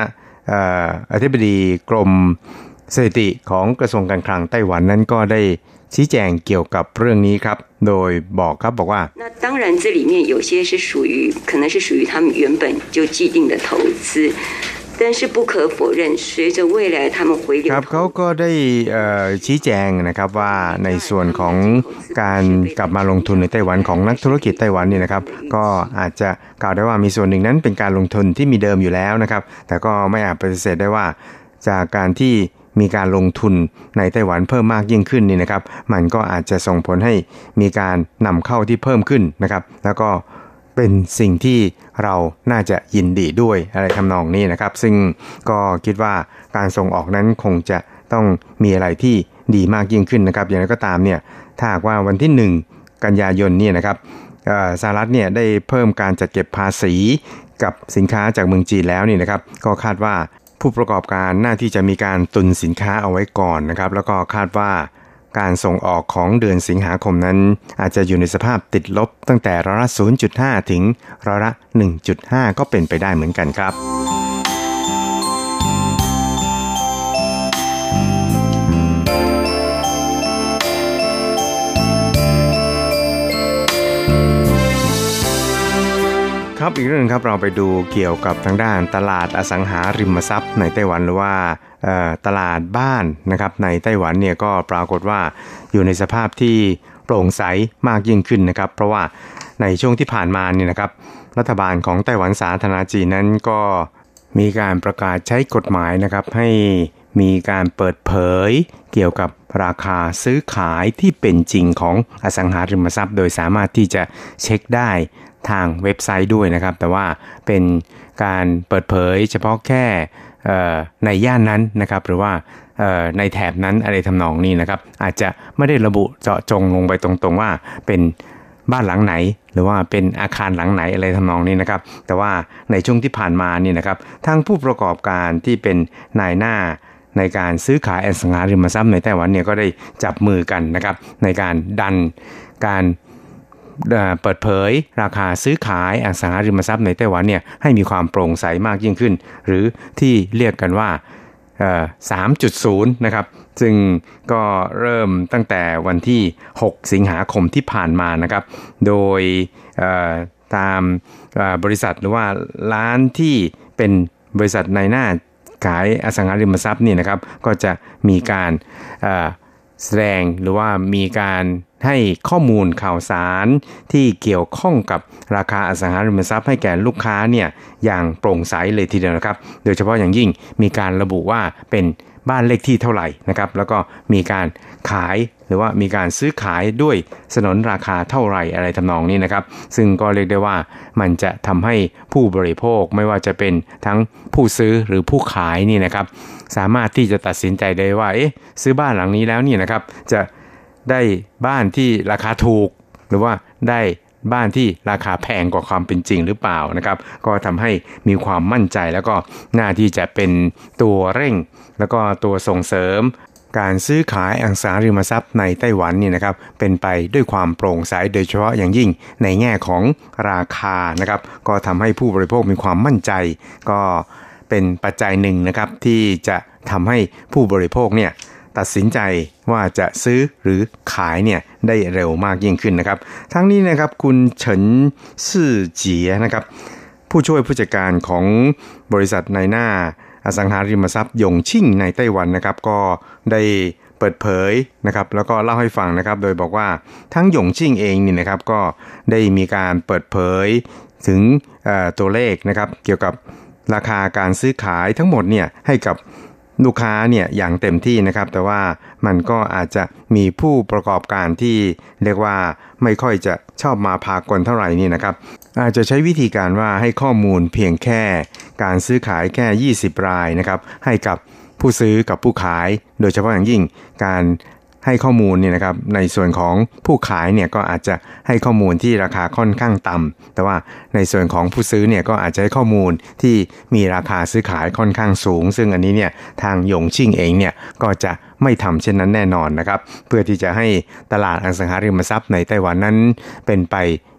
อธิบดีกรมสถิติของกระทรวงการคลังไต้หวันนั้นก็ได้ ชี้แจงเกี่ยวกับเรื่องนี้ครับ โดยบอกครับบอกว่า那当然这里面有些是属于可能是属于他们原本就既定的投资但是不可否认，随着未来他们回流ครับเขาก็ได้ชี้แจงนะครับว่าในส่วนของการกลับมาลงทุนในไต้หวันของนักธุรกิจไต้หวันนี่นะครับ ก็อาจจะกล่าวได้ว่ามีส่วนหนึ่งนั้นเป็นการลงทุนที่มีเดิมอยู่แล้วนะครับ แต่ก็ไม่อาจปฏิเสธได้ว่า จากการที่ มีการลงทุนในไต้หวันเพิ่มมากยิ่งขึ้นนี่นะครับ มันก็อาจจะส่งผลให้มีการนำเข้าที่เพิ่มขึ้นนะครับ แล้วก็เป็นสิ่งที่เราน่าจะยินดีด้วยอะไรทำนองนี้นะครับ ซึ่งก็คิดว่าการส่งออกนั้นคงจะต้องมีอะไรที่ดีมากยิ่งขึ้นนะครับ อย่างไรก็ตามเนี่ยถ้าหากว่าวันที่ 1 กันยายนนี่นะครับสหรัฐเนี่ยได้เพิ่มการจัดเก็บภาษีกับสินค้าจากเมืองจีนแล้วนี่นะครับ ก็คาดว่า ผู้ประกอบการน่าที่จะมีการตุนสินค้าเอาไว้ก่อนนะครับ แล้วก็คาดว่าการส่งออกของเดือนสิงหาคมนั้น อาจจะอยู่ในสภาพติดลบตั้งแต่ร้อยละ 0.5 ถึงร้อยละ 1.5 ก็เป็นไปได้เหมือนกันครับ ครับอีกเรื่องครับเราไปดูเกี่ยวกับทางด้านตลาดอสังหาริมทรัพย์ในไต้หวันหรือว่าตลาดบ้านนะครับในไต้หวันเนี่ยก็ปรากฏว่าอยู่ในสภาพที่โปร่งใสมากยิ่งขึ้นนะครับ เพราะว่าในช่วงที่ผ่านมาเนี่ยนะครับ รัฐบาลของไต้หวันสาธารณจีนนั้นก็มีการประกาศใช้กฎหมายนะครับให้มีการเปิดเผยเกี่ยวกับราคาซื้อขายที่เป็นจริงของอสังหาริมทรัพย์ โดยสามารถที่จะเช็คได้ทางเว็บไซต์ด้วยนะครับ แต่ว่าเป็นการเปิดเผยเฉพาะแค่ในย่านนั้นนะครับ หรือว่าในแถบนั้นอะไรทำนองนี้นะครับ อาจจะไม่ได้ระบุเจาะจงลงไปตรงๆว่าเป็นบ้านหลังไหน หรือว่าเป็นอาคารหลังไหนอะไรทำนองนี้นะครับ แต่ว่าในช่วงที่ผ่านมานี่นะครับทางผู้ประกอบการที่เป็นนายหน้าในการซื้อขายอสังหาริมทรัพย์ในไต้หวันเนี่ยก็ได้จับมือกันนะครับ ในการดันการ เปิดเผย ราคาซื้อขายอสังหาริมทรัพย์ในไต้หวันเนี่ยให้มีความโปร่งใสมากยิ่งขึ้น หรือที่เรียกกันว่า 3.0 นะครับ ซึ่งก็เริ่มตั้งแต่วันที่ 6 สิงหาคมที่ผ่านมานะครับ โดยตามบริษัทหรือว่าร้านที่เป็นบริษัทในหน้าขายอสังหาริมทรัพย์นี่นะครับ ก็จะมีการ แสดงหรือว่ามีการให้ข้อมูลข่าวสารที่เกี่ยวข้องกับราคาอสังหาริมทรัพย์ให้แก่ลูกค้าเนี่ยอย่างโปร่งใสเลยทีเดียวนะครับ โดยเฉพาะอย่างยิ่งมีการระบุว่าเป็นบ้านเลขที่เท่าไหร่นะครับ แล้วก็มีการขาย หรือว่ามีการซื้อขายด้วยสนนราคาเท่าไหร่อะไรทำนองนี้นะครับ ซึ่งก็เรียกได้ว่ามันจะทำให้ผู้บริโภคไม่ว่าจะเป็นทั้งผู้ซื้อหรือผู้ขายนี่นะครับ สามารถที่จะตัดสินใจได้ว่าเอ๊ะซื้อบ้านหลังนี้แล้วนี่นะครับ จะได้บ้านที่ราคาถูก หรือว่าได้บ้านที่ราคาแพงกว่าความเป็นจริงหรือเปล่านะครับ ก็ทำให้มีความมั่นใจแล้วก็น่าที่จะเป็นตัวเร่ง แล้วก็ตัวส่งเสริม การซื้อขายอสังหาริมทรัพย์ในไต้หวันนี่นะครับเป็นไปด้วยความโปร่งใสโดยเฉพาะอย่างยิ่งในแง่ของราคานะครับก็ทำให้ผู้บริโภคมีความมั่นใจ ก็เป็นปัจจัยหนึ่งนะครับที่จะทำให้ผู้บริโภคเนี่ยตัดสินใจว่าจะซื้อหรือขายเนี่ยได้เร็วมากยิ่งขึ้นนะครับ ทั้งนี้นะครับคุณเฉินซื่อเจียนะครับผู้ช่วยผู้จัดการของบริษัทในหน้า อสังหาริมทรัพย์ยงชิ่งในไต้หวันนะครับก็ได้เปิดเผยนะครับแล้วก็เล่าให้ฟังนะครับโดยบอกว่าทั้งหยงชิ่งเองนี่นะครับก็ได้มีการเปิดเผยถึงตัวเลขนะครับเกี่ยวกับราคาการซื้อขายทั้งหมดเนี่ยให้กับลูกค้าเนี่ยอย่างเต็มที่นะครับ แต่ว่ามันก็อาจจะมีผู้ประกอบการที่เรียกว่าไม่ค่อยจะชอบมาพากลเท่าไหร่นี่นะครับ อาจจะใช้วิธีการว่าให้ข้อมูลเพียงแค่ การซื้อขายแค่ 20 รายนะครับให้กับผู้ซื้อกับผู้ขาย โดยเฉพาะอย่างยิ่งการให้ข้อมูลเนี่ยนะครับในส่วนของผู้ขายเนี่ยก็อาจจะให้ข้อมูลที่ราคาค่อนข้างต่ำแต่ว่าในส่วนของผู้ซื้อเนี่ยก็อาจจะให้ข้อมูลที่มีราคาซื้อขายค่อนข้างสูง ซึ่งอันนี้เนี่ยทางหยงชิ่งเองเนี่ยก็จะไม่ทำเช่นนั้นแน่นอนนะครับเพื่อที่จะให้ตลาดอสังหาริมทรัพย์ในไต้หวันนั้นเป็นไป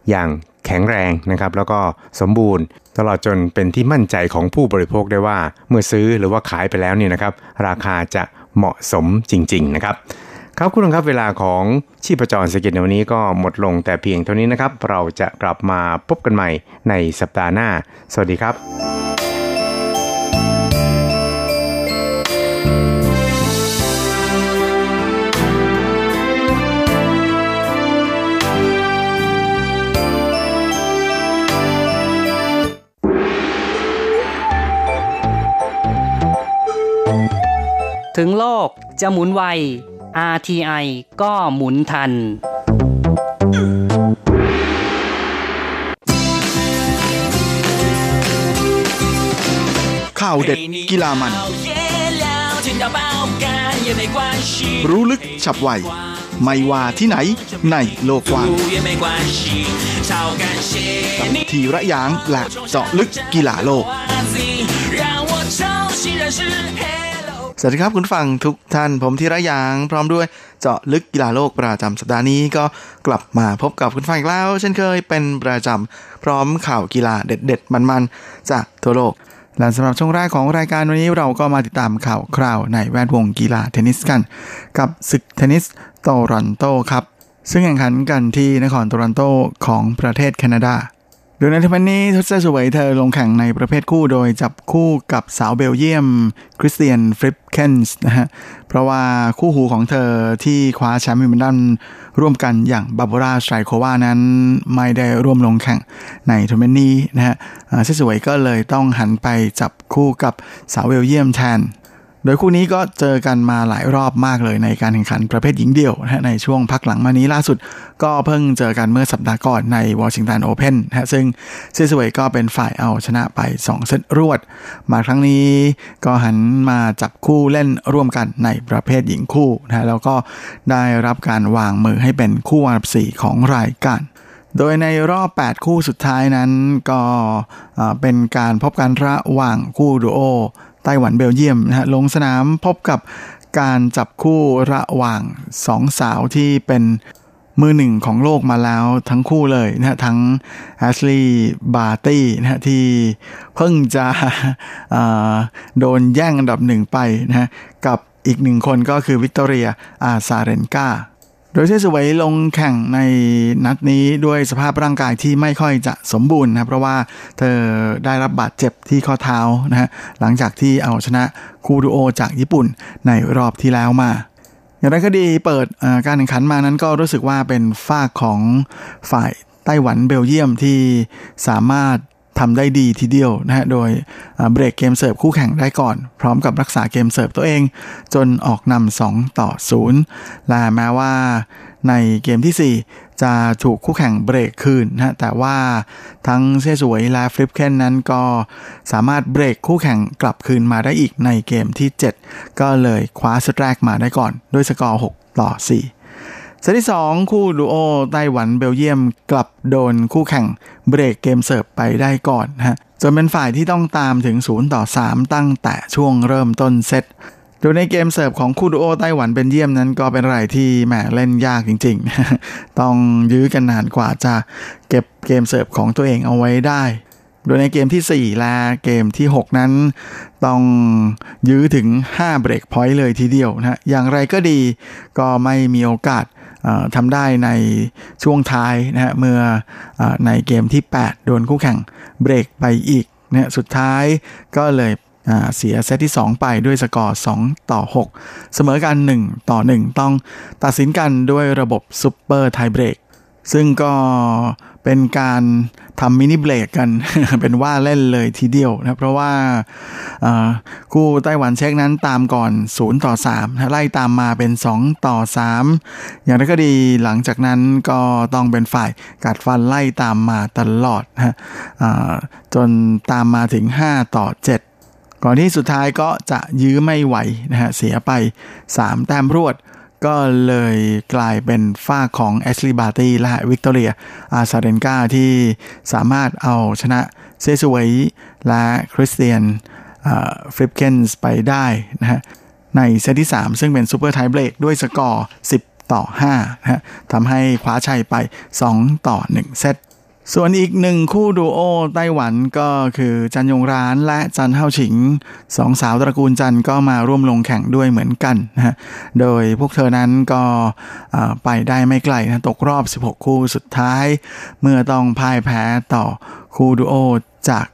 อย่างแข็งแรงนะครับแล้วก็สมบูรณ์ ตลอดจนเป็นที่มั่นใจของผู้บริโภคได้ว่า เมื่อซื้อหรือว่าขายไปแล้วเนี่ยนะครับ ราคาจะเหมาะสมจริง ๆ นะครับครับคุณผู้ชมครับเวลาของชีพจรสกิจในวันนี้ก็หมดลงแต่เพียงเท่านี้นะครับ เราจะกลับมาพบกันใหม่ในสัปดาห์หน้า สวัสดีครับ ถึงโลกจะหมุนไว RTI ก็หมุนทัน ข่าวเด็ดกีฬามัน รู้ลึกฉับไว ไม่ว่าที่ไหนในโลกกว้างทีระยางและเจาะลึกกีฬาโลก สวัสดีครับคุณฟังทุกท่านผมธีระยางพร้อมด้วยเจาะลึกกีฬาโลกประจำสัปดาห์นี้ก็กลับมาพบกับคุณฟังอีกแล้ว เช่นเคยเป็นประจำพร้อมข่าวกีฬาเด็ด ๆ มันๆ จากทั่วโลก และสำหรับช่วงแรกของรายการวันนี้เราก็มาติดตามข่าวคราวในแวดวงกีฬาเทนนิสกัน กับศึกเทนนิสโตรอนโตครับซึ่งแข่งขันกันที่นครโตรอนโตของประเทศแคนาดา โดยในทัวร์นี้เซสวยเธอลงแข่งในประเภทคู่โดยจับคู่กับสาวเบลเยียม เคิร์สเทนฟลิปเคนส์นะฮะ เพราะว่าคู่หูของเธอที่คว้าแชมป์วิมเบิลดันร่วมกันอย่างบาบาร่าสไตรโควานั้นไม่ได้ร่วมลงแข่งในทัวร์นี้นะฮะสวยก็เลยต้องหันไปจับคู่กับสาวเบลเยียมแทน โดยคู่นี้ก็เจอกันมาหลายรอบมากเลยในการแข่งขันประเภทหญิงเดี่ยวนะในช่วงพักหลังมานี้ล่าสุด ก็เพิ่งเจอกันเมื่อสัปดาห์ก่อนในวอชิงตันโอเพนนะซึ่งเซซเวยก็เป็นฝ่ายเอาชนะไป 2 เซตรวด มาครั้งนี้ก็หันมาจับคู่เล่นร่วมกันในประเภทหญิงคู่นะแล้วก็ได้รับการวางมือให้เป็นคู่อันดับ4ของรายการโดยในรอบ 8 คู่สุดท้ายนั้นก็เป็นการพบกันระหว่างคู่ดูโอ ไต้หวันเบลเยียมนะฮะลงสนามพบกับการจับคู่ระหว่างสองสาวที่เป็นมือหนึ่งของโลกมาแล้วทั้งคู่เลยนะฮะทั้งแอชลีย์บาร์ตี้นะฮะที่เพิ่งจะโดนแย่งอันดับหนึ่งไปนะฮะกับอีกหนึ่งคนก็คือวิกตอเรียอาซาเรนกา ดยเชสวยลงแข่งในนัดนี้ด้วยสภาพร่างกายที่ไม่ค่อยจะสมบูรณ์นะเพราะว่าเธอได้รับบาดเจ็บที่ข้อเท้านะฮะหลังจากที่เอาชนะคูดูโอจากญี่ปุ่นในรอบที่แล้วมาอย่างไรก็ดีเปิดการแข่งขันมานั้นก็รู้สึกว่าเป็นฝ้าของฝ่ายไต้หวันเบลเยียมที่สามารถ ทำได้ดีทีเดียวนะฮะโดยเบรกเกมเสิร์ฟคู่แข่งได้ก่อน พร้อมกับรักษาเกมเสิร์ฟตัวเอง จนออกนำ2ต่อ 0 และแม้ว่าในเกมที่ 4 จะถูกคู่แข่งเบรกคืนนะแต่ว่าทั้งเซสวยและฟลิปเคนนั้นก็สามารถเบรกคู่แข่งกลับคืนมาได้อีกในเกมที่ 7 ก็เลยคว้าเซตแรกมาได้ก่อนด้วยสกอร์ 6 ต่อ 4 เซตที่ 2 คู่ดูโอไต้หวันเบลเยียมกลับโดนคู่แข่งเบรกเกมเสิร์ฟไปได้ก่อนฮะจนเป็นฝ่ายที่ต้องตามถึง 0 ต่อ 3 ตั้งแต่ช่วงเริ่มต้นเซตโดยในเกมเสิร์ฟของคู่ดูโอไต้หวันเบลเยียมนั้นก็เป็นอะไรที่แหมเล่นยากจริงๆ ต้องยื้อกันนานกว่าจะเก็บเกมเสิร์ฟของตัวเองเอาไว้ได้ โดยในเกมที่ 4 และเกมที่ 6 นั้น ต้องยื้อถึง 5 break point เลยทีเดียวนะอย่างไรก็ดีก็ไม่มีโอกาส ทำได้ในช่วงท้ายนะฮะเมื่อในเกมที่ 8 โดนคู่แข่งเบรกไปอีกเนี่ยสุดท้ายก็เลยเสียเซตที่ 2 ไปด้วยสกอร์ 2 ต่อ 6 เสมอกัน 1 ต่อ 1 ต้องตัดสินกันด้วยระบบซูเปอร์ไทเบรก ซึ่งก็เป็นการทำมินิเบรกกัน เป็นว่าเล่นเลยทีเดียวนะเพราะว่าคู่ไต้หวันเช็กนั้นตามก่อน 0 ต่อ3นะไล่ตามมาเป็น 2 ต่อ 3 อย่างไรก็ดีหลังจากนั้นก็ต้องเป็นฝ่ายกัดฟันไล่ตามมาตลอดนะจนตามมาถึง 5 ต่อ 7 ก่อนที่สุดท้ายก็จะยื้อไม่ไหวนะฮะเสียไป 3 แต้มรวด ก็เลยกลายเป็นฝ่ายของแอชลีย์บาร์ตี้และวิกตอเรียอาซาเรนกาที่สามารถเอาชนะเซียซูไวและคริสเตียนฟลิปเคนส์ไปได้นะฮะในเซตที่ 3 ซึ่งเป็น super tie-break ด้วยสกอร์ 10 ต่อ5นะฮะทำให้คว้าชัยไป 2 ต่อ 1 เซต ส่วนอีกหนึ่งคู่ดูโอไต้หวันก็คือจันยงร้านและจันเฮาฉิงสองสาวตระกูลจันก็มาร่วมลงแข่งด้วยเหมือนกันนะฮะโดยพวกเธอนั้นก็ไปได้ไม่ไกลนะตกรอบ 16 คู่สุดท้าย เมื่อต้องพ่ายแพ้ต่อคู่ดูโอจาก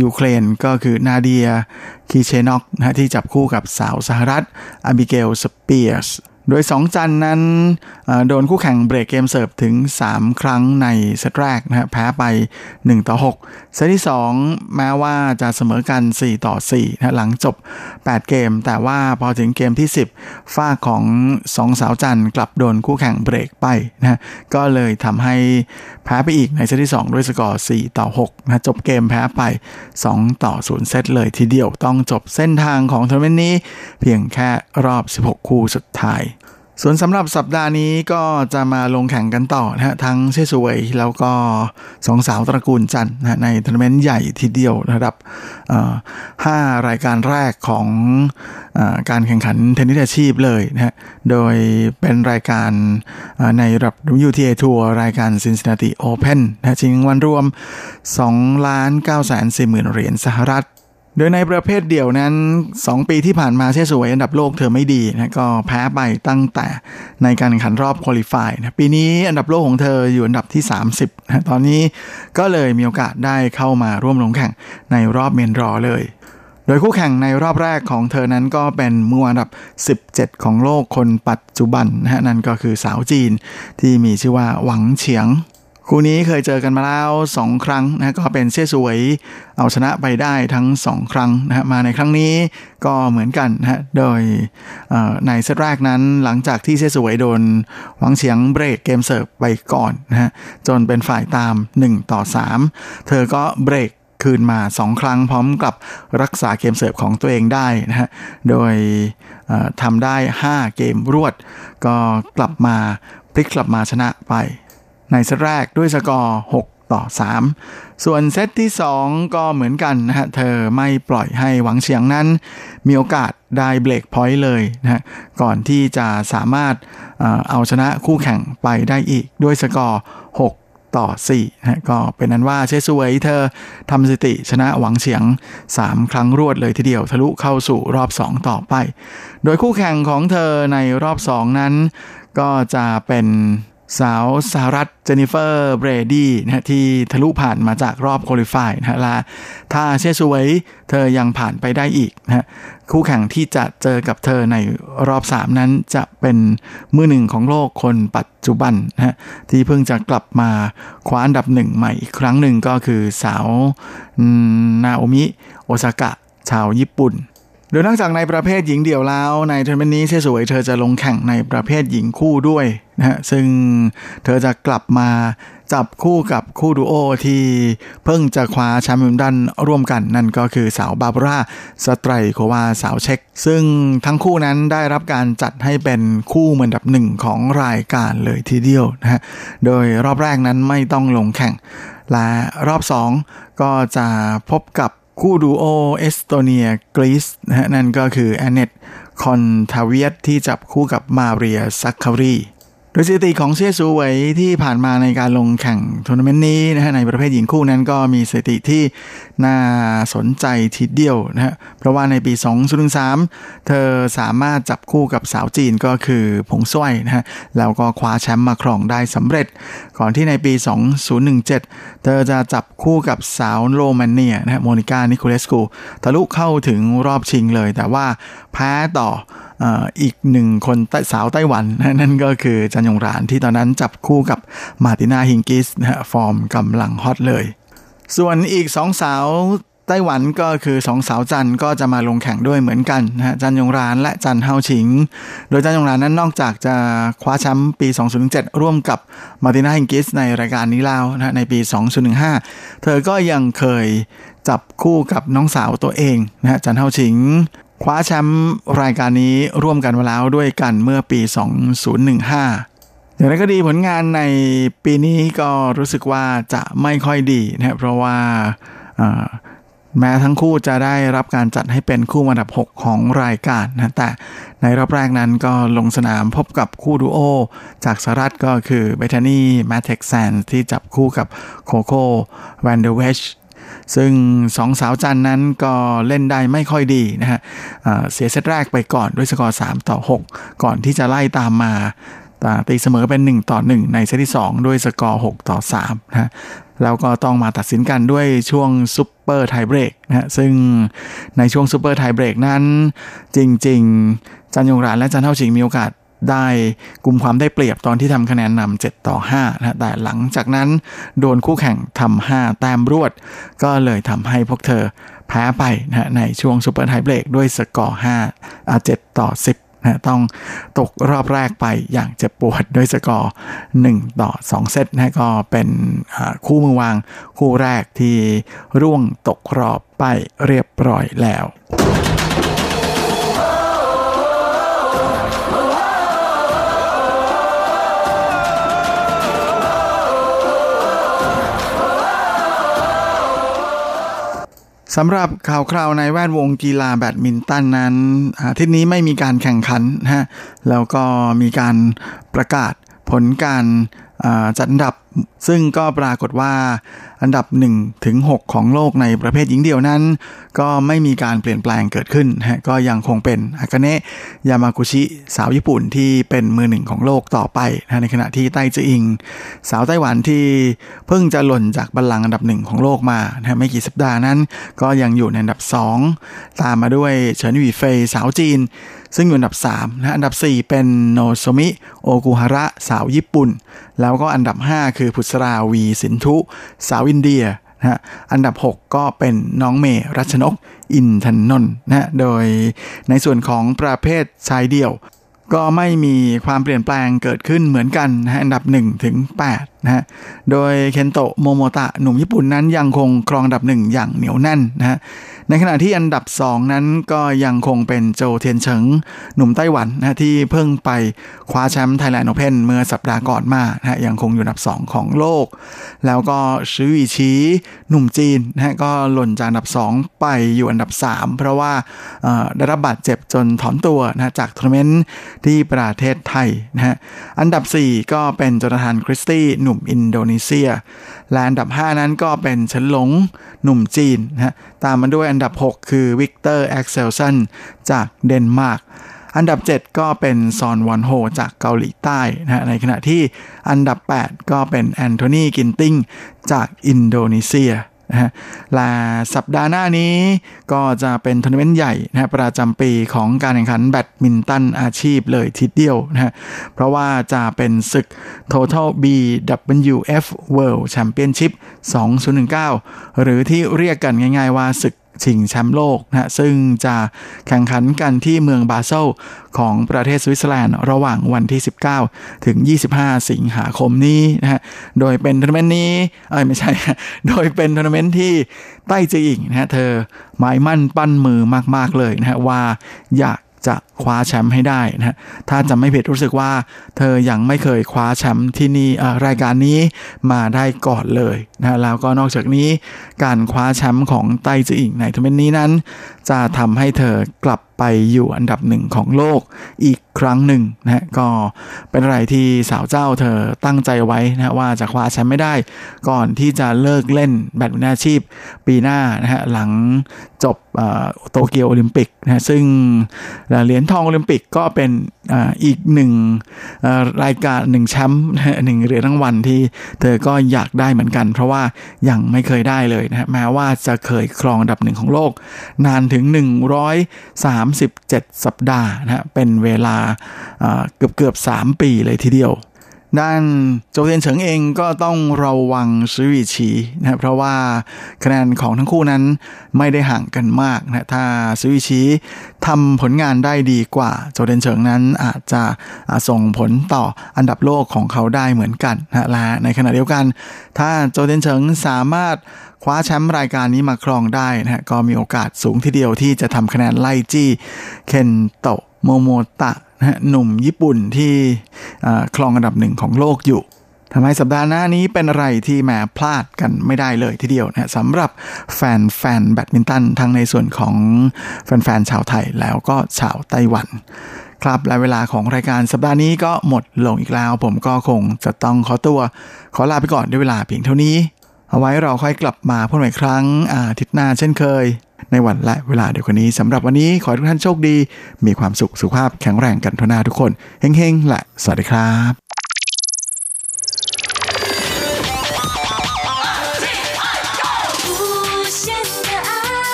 ยูเครนก็คือนาเดียคีเชนอกนะที่จับคู่กับสาวสหรัฐอบิเกลสเปียร์ส โดย 2 จันนั้นโดนคู่แข่งเบรกเกมเสิร์ฟถึง 3 ครั้งในเซตแรกนะฮะแพ้ไป 1 ต่อ 6 เซตที่ 2 แม้ว่าจะเสมอกัน 4 ต่อ4นะหลังจบ 8 เกม แต่ว่าพอถึงเกมที่ 10 ฝ่ายของ 2 สาวจันกลับโดนคู่แข่งเบรกไปนะก็เลยทำให้แพ้ไปอีกในเซตที่ 2 ด้วยสกอร์ 4 ต่อ6นะจบเกมแพ้ไป 2 ต่อ 0 เซตเลยทีเดียวต้องจบเส้นทางของทัวร์นาเมนต์นี้ เพียงแค่รอบ 16 คู่สุดท้าย ส่วนสำหรับสัปดาห์นี้ก็จะมาลงแข่งกันต่อนะฮะทั้งเชสวย แล้วก็สองสาวตระกูลจันนะในทัวร์นาเมนต์ใหญ่ทีเดียวระดับห้ารายการแรกของอการแข่งขันเทนนิสอาชีพเลยนะฮะโดยเป็นรายการในระดับ WTA ทัวร์รายการ Cincinnati Open นะชิงวันรวม2ล้าน9แสน4หมื่นเหรียญสหรัฐ โดยในประเภทเดี่ยวนั้น 2 ปีที่ผ่านมาเชสวยอันดับโลกเธอไม่ดีนะก็แพ้ไปตั้งแต่ในการแข่งขันรอบคุริฟายนะปีนี้อันดับโลกของเธออยู่อันดับที่ 30นะตอนนี้ก็เลยมีโอกาสได้เข้ามาร่วมลงแข่งในรอบเมนรอเลย โดยคู่แข่งในรอบแรกของเธอนั้นก็เป็นมืออันดับ 17 ของโลกคนปัจจุบันนะฮะนั่นก็คือสาวจีนที่มีชื่อว่าหวังเฉียง คู่นี้เคยเจอกันมาแล้ว 2 ครั้งนะก็เป็นเซี่ยสวย เอาชนะไปได้ทั้ง 2 ครั้งนะฮะมาในครั้งนี้ก็เหมือนกันนะฮะโดยในเซตแรกนั้นหลังจากที่เซี่ยสวยโดนหวังเฉียงเบรกเกมเสิร์ฟไปก่อนนะฮะจนเป็นฝ่ายตาม 1 ต่อ 3 เธอก็เบรกคืนมา 2 ครั้งพร้อมกับรักษาเกมเสิร์ฟของตัวเองได้นะฮะ โดยทำได้ 5 เกมรวด ก็กลับมาพลิกกลับมาชนะไป ในเซตแรกด้วยสกอร์ 6 ต่อ 3 ส่วนเซตที่ 2 ก็เหมือนกันนะฮะ เธอไม่ปล่อยให้หวังเฉียงนั้น มีโอกาสได้เบรกพอยต์เลยนะฮะ ก่อนที่จะสามารถเอาชนะคู่แข่งไปได้อีกด้วยสกอร์ 6ต่อ4นะก็เป็นนั้นว่าเชสวยเธอทำสถิติชนะหวังเฉียง 3 ครั้งรวดเลยทีเดียวทะลุเข้าสู่รอบ 2 ต่อไป โดยคู่แข่งของเธอในรอบ 2 นั้น ก็จะเป็น สาวสหรัฐเจนิเฟอร์เบรดี้นะที่ทะลุผ่านมาจากรอบ qualify นะฮะละถ้าเซียซูไวเธอยังผ่านไปได้อีกนะฮะคู่แข่งที่จะเจอกับเธอในรอบ 3 นั้นจะเป็นมือหนึ่งของโลกคนปัจจุบันนะฮะที่เพิ่งจะกลับมาคว้าอันดับหนึ่งใหม่อีกครั้งหนึ่งก็คือสาวนาโอมิโอซากะชาวญี่ปุ่นโดยนอกจากในประเภทหญิงเดี่ยวแล้วในทัวร์นาเมนต์นี้เชสวยเธอจะลงแข่งในประเภทหญิงคู่ด้วย นะฮะซึ่งเธอจะกลับมาจับคู่กับคู่ดูโอที่เพิ่งจะคว้าแชมป์วิมดันร่วมกันนั่นก็คือสาวบาบราสไตรโควาสาวเช็กซึ่งทั้งคู่นั้นได้รับการจัดให้เป็นคู่เหมือนดับหนึ่งของรายการเลยทีเดียวนะฮะโดยรอบแรกนั้นไม่ต้องลงแข่ง และรอบสองก็จะพบกับคู่ดูโอเอสโตเนียกรีซนะฮะนั่นก็คือแอนเนตคอนทาเวียตที่จับคู่กับมาเรียซักคารี โดยสถิติของเซียซูไวที่ผ่านมาในการลงแข่งทัวร์นาเมนต์นี้นะฮะในประเภทหญิงคู่นั้นก็มีสถิติที่น่าสนใจทีเดียวนะฮะเพราะว่าในปี 2013เธอสามารถจับคู่กับสาวจีนก็คือเผิงส้วยนะฮะแล้วก็คว้าแชมป์มาครองได้สำเร็จ ก่อนที่ในปี 2017 เธอจะจับคู่กับสาวโรมาเนียนะฮะโมนิกานิโคเลสกูทะลุเข้าถึงรอบชิงเลย แต่ว่าแพ้ต่อ อีกหนึ่งคนสาวไต้หวันนั่นก็คือจันยงรานที่ตอนนั้นจับคู่กับมาตินาฮิงกิสนะฮะฟอร์มกำลังฮอตเลย ส่วนอีกสองสาวไต้หวันก็คือสองสาวจันก็จะมาลงแข่งด้วยเหมือนกันนะฮะจันยงรานและจันเฮ่าชิง โดยจันยงรานนั้นนอกจากจะคว้าแชมป์ปี 2007 ร่วมกับมาตินาฮิงกิสในรายการนี้แล้วนะในปี 2015 เธอก็ยังเคยจับคู่กับน้องสาวตัวเองนะฮะจันเฮาชิง คว้าแชมป์รายการนี้ร่วมกันมาแล้วด้วยกันเมื่อปี 2015 อย่างไรก็ดีผลงานในปีนี้ก็รู้สึกว่าจะไม่ค่อยดีนะเพราะว่าแม้ทั้งคู่จะได้รับการจัดให้เป็นคู่อันดับ 6 ของรายการนะแต่ในรอบแรกนั้นก็ลงสนามพบกับคู่ดูโอ จากสหรัฐก็คือเบธานีแมทเท็กแซนด์สที่จับคู่กับโคโค่แวนเดเวช ซึ่งสองสาวจันนั้นก็เล่นได้ไม่ค่อยดีนะฮะเสียเซตแรกไปก่อนด้วยสกอร์ 3 ต่อ 6 ก่อนที่จะไล่ตามมาตีเสมอเป็น 1 ต่อ 1 ในเซตที่ 2 ด้วยสกอร์ 6 ต่อ3นะแล้วก็ต้องมาตัดสินกันด้วยช่วง super tie-break นะฮะซึ่งในช่วง super tie-break นั้น จริง ๆ จันยงรานและจันเฮ่าชิงมีโอกาส ได้กลุ่มความได้เปรียบตอนที่ทำคะแนนนำ7ต่อ5นะแต่หลังจากนั้นโดนคู่แข่งทำ5แต้มรวด ก็เลยทำให้พวกเธอแพ้ไปนะในช่วง super tie-break ด้วยสกอร์5 7ต่อ 10นะต้องตกรอบแรกไปอย่างเจ็บปวดด้วยสกอร์ 1 ต่อ 2 เซตนะก็เป็นคู่มือวางคู่แรกที่ร่วงตกรอบไปเรียบร้อยแล้ว สำหรับข่าวคราวในแวดวงกีฬาแบดมินตันนั้นอาทิตย์นี้ไม่มีการแข่งขันนะฮะแล้วก็มีการประกาศผลการ จัดอันดับซึ่งก็ปรากฏว่าอันดับ1ถึง6ของโลกในประเภทหญิงเดี่ยวนั้น ก็ไม่มีการเปลี่ยนแปลงเกิดขึ้นฮะก็ยังคงเป็นอากาเนะยามากุชิ สาวญี่ปุ่นที่เป็นมือหนึ่งของโลกต่อไปนะในขณะที่ไต้จืออิง สาวไต้หวันที่เพิ่งจะหล่นจากบัลลังก์อันดับหนึ่งของโลกมานะไม่กี่สัปดาห์นั้น ก็ยังอยู่ในอันดับ 2 ตามมาด้วยเฉินหวีเฟยสาวจีน ซึ่งอยู่อันดับ3นะอันดับ 4 เป็นโนโซมิโอกุฮาระสาวญี่ปุ่น แล้วก็อันดับ 5 คือพุซาร์ลาวีสินธุสาวอินเดียนะฮะอันดับ 6 ก็เป็นน้องเมย์รัชนก อินทนนท์นะโดยในส่วนของประเภทชายเดี่ยว ก็ไม่มีความเปลี่ยนแปลงเกิดขึ้นเหมือนกันนะอันดับ 1 ถึง 8 นะฮะ โดยเคนโตะโมโมตะหนุ่มญี่ปุ่นนั้นยังคงครองอันดับ1อย่างเหนียวแน่นนะฮะ ในขณะที่อันดับ 2 นั้นก็ยังคงเป็นโจเทียนเฉิงหนุ่มไต้หวันนะที่เพิ่งไปคว้าแชมป์ไทยแลนด์โอเพนเมื่อสัปดาห์ก่อนมานะยังคงอยู่อันดับ 2 ของโลก แล้วก็สืออวี้ฉีหนุ่มจีนนะก็หล่นจากอันดับ 2 ไปอยู่อันดับ 3 เพราะว่าได้รับบาดเจ็บจนถอนตัวนะจากทัวร์นาเมนต์ที่ประเทศไทยนะฮะ อันดับ 4 ก็เป็นโจนาธานคริสตี้หนุ่มอินโดนีเซีย และอันดับ 5 นั้นก็เป็นเฉินหลงหนุ่มจีนนะตามมาด้วยอันดับ 6 คือวิกเตอร์แอ็กเซลสันจากเดนมาร์กอันดับ 7 ก็เป็นซอนวอนโฮจากเกาหลีใต้นะในขณะที่อันดับ 8 ก็เป็นแอนโทนีกินติงจากอินโดนีเซีย นะฮะและสัปดาห์หน้านี้ก็จะเป็นทัวร์นาเมนต์ใหญ่นะประจำปีของการแข่งขันแบดมินตันอาชีพเลยทีเดียวนะฮะเพราะว่าจะเป็นศึก Total BWF World Championship 2019 หรือที่เรียกกันง่ายๆว่าศึก ชิงแชมป์โลกนะซึ่งจะแข่งขันกันที่เมืองบาเซลของประเทศสวิตเซอร์แลนด์ระหว่างวันที่ 19 ถึง 25 สิงหาคมนี้นะฮะโดยเป็นทัวร์นาเมนต์นี้เอ้ยไม่ใช่ โดยเป็นทัวร์นาเมนต์ที่ไต้จืออิ่งนะฮะเธอหมายมั่นปั้นมือมาก ๆ เลยนะฮะว่าอยาก จะคว้าแชมป์ให้ได้นะถ้าจำไม่ผิดรู้สึกว่า เธอยังไม่เคยคว้าแชมป์ที่นี่รายการนี้มาได้ก่อนเลยนะแล้วก็นอกจากนี้การคว้าแชมป์ของไต้จืออิงในทัวร์นาเมนต์นี้นั้นจะทำให้เธอกลับไปอยู่อันดับหนึ่งของโลกอีกครั้งหนึ่งนะฮะก็เป็นอะไรที่สาวเจ้าเธอตั้งใจไว้นะว่าจะคว้าแชมป์ให้ได้ ก่อนที่จะเลิกเล่นแบดมินตันอาชีพปีหน้านะฮะหลังจบโตเกียวโอลิมปิกนะซึ่งเหรียญทองโอลิมปิกก็เป็นอีกหนึ่งรายการหนึ่งแชมป์หนึ่งเหรียญรางวัลที่เธอก็อยากได้เหมือนกัน เพราะว่ายังไม่เคยได้เลยนะแม้ว่าจะเคยครองอันดับหนึ่งของโลกนานถึง 137 สัปดาห์นะเป็นเวลาเกือบเกือบ 3 ปีเลยทีเดียว ด้านโจเทียนเฉิงเองก็ต้องระวังซื้อวีชีนะเพราะว่าคะแนนของทั้งคู่นั้นไม่ได้ห่างกันมากนะถ้าซื้อวีชีทำผลงานได้ดีกว่า โจเทียนเฉิงนั้นอาจจะส่งผลต่ออันดับโลกของเขาได้เหมือนกันนะและในขณะเดียวกัน ถ้าโจเทียนเฉิงสามารถคว้าแชมป์รายการนี้มาครองได้นะก็มีโอกาสสูงทีเดียวที่จะทำคะแนนไล่จี้เคนโตะโมโมตะ นะหนุ่มญี่ปุ่นที่ครองอันดับหนึ่งของโลกอยู่ทำให้สัปดาห์หน้านี้เป็นอะไรที่แหมพลาดกันไม่ได้เลยทีเดียวนะสำหรับแฟนแฟนแบดมินตันทั้งในส่วนของแฟนๆชาวไทยแล้วก็ชาวไต้หวัน ครับและเวลาของรายการสัปดาห์นี้ก็หมดลงอีกแล้ว ผมก็คงจะต้องขอตัว ขอลาไปก่อนด้วยเวลาเพียงเท่านี้ เอาไว้เราค่อยกลับมาพบกันอีกครั้งอาทิตย์หน้าเช่นเคย ในวันและเวลาเดียวกันนี้สำหรับวันนี้ขอให้ทุกท่านโชคดี มีความสุขสุขภาพแข็งแรงกันทุกหน้าทุกคนเฮ้งๆและสวัสดีครับ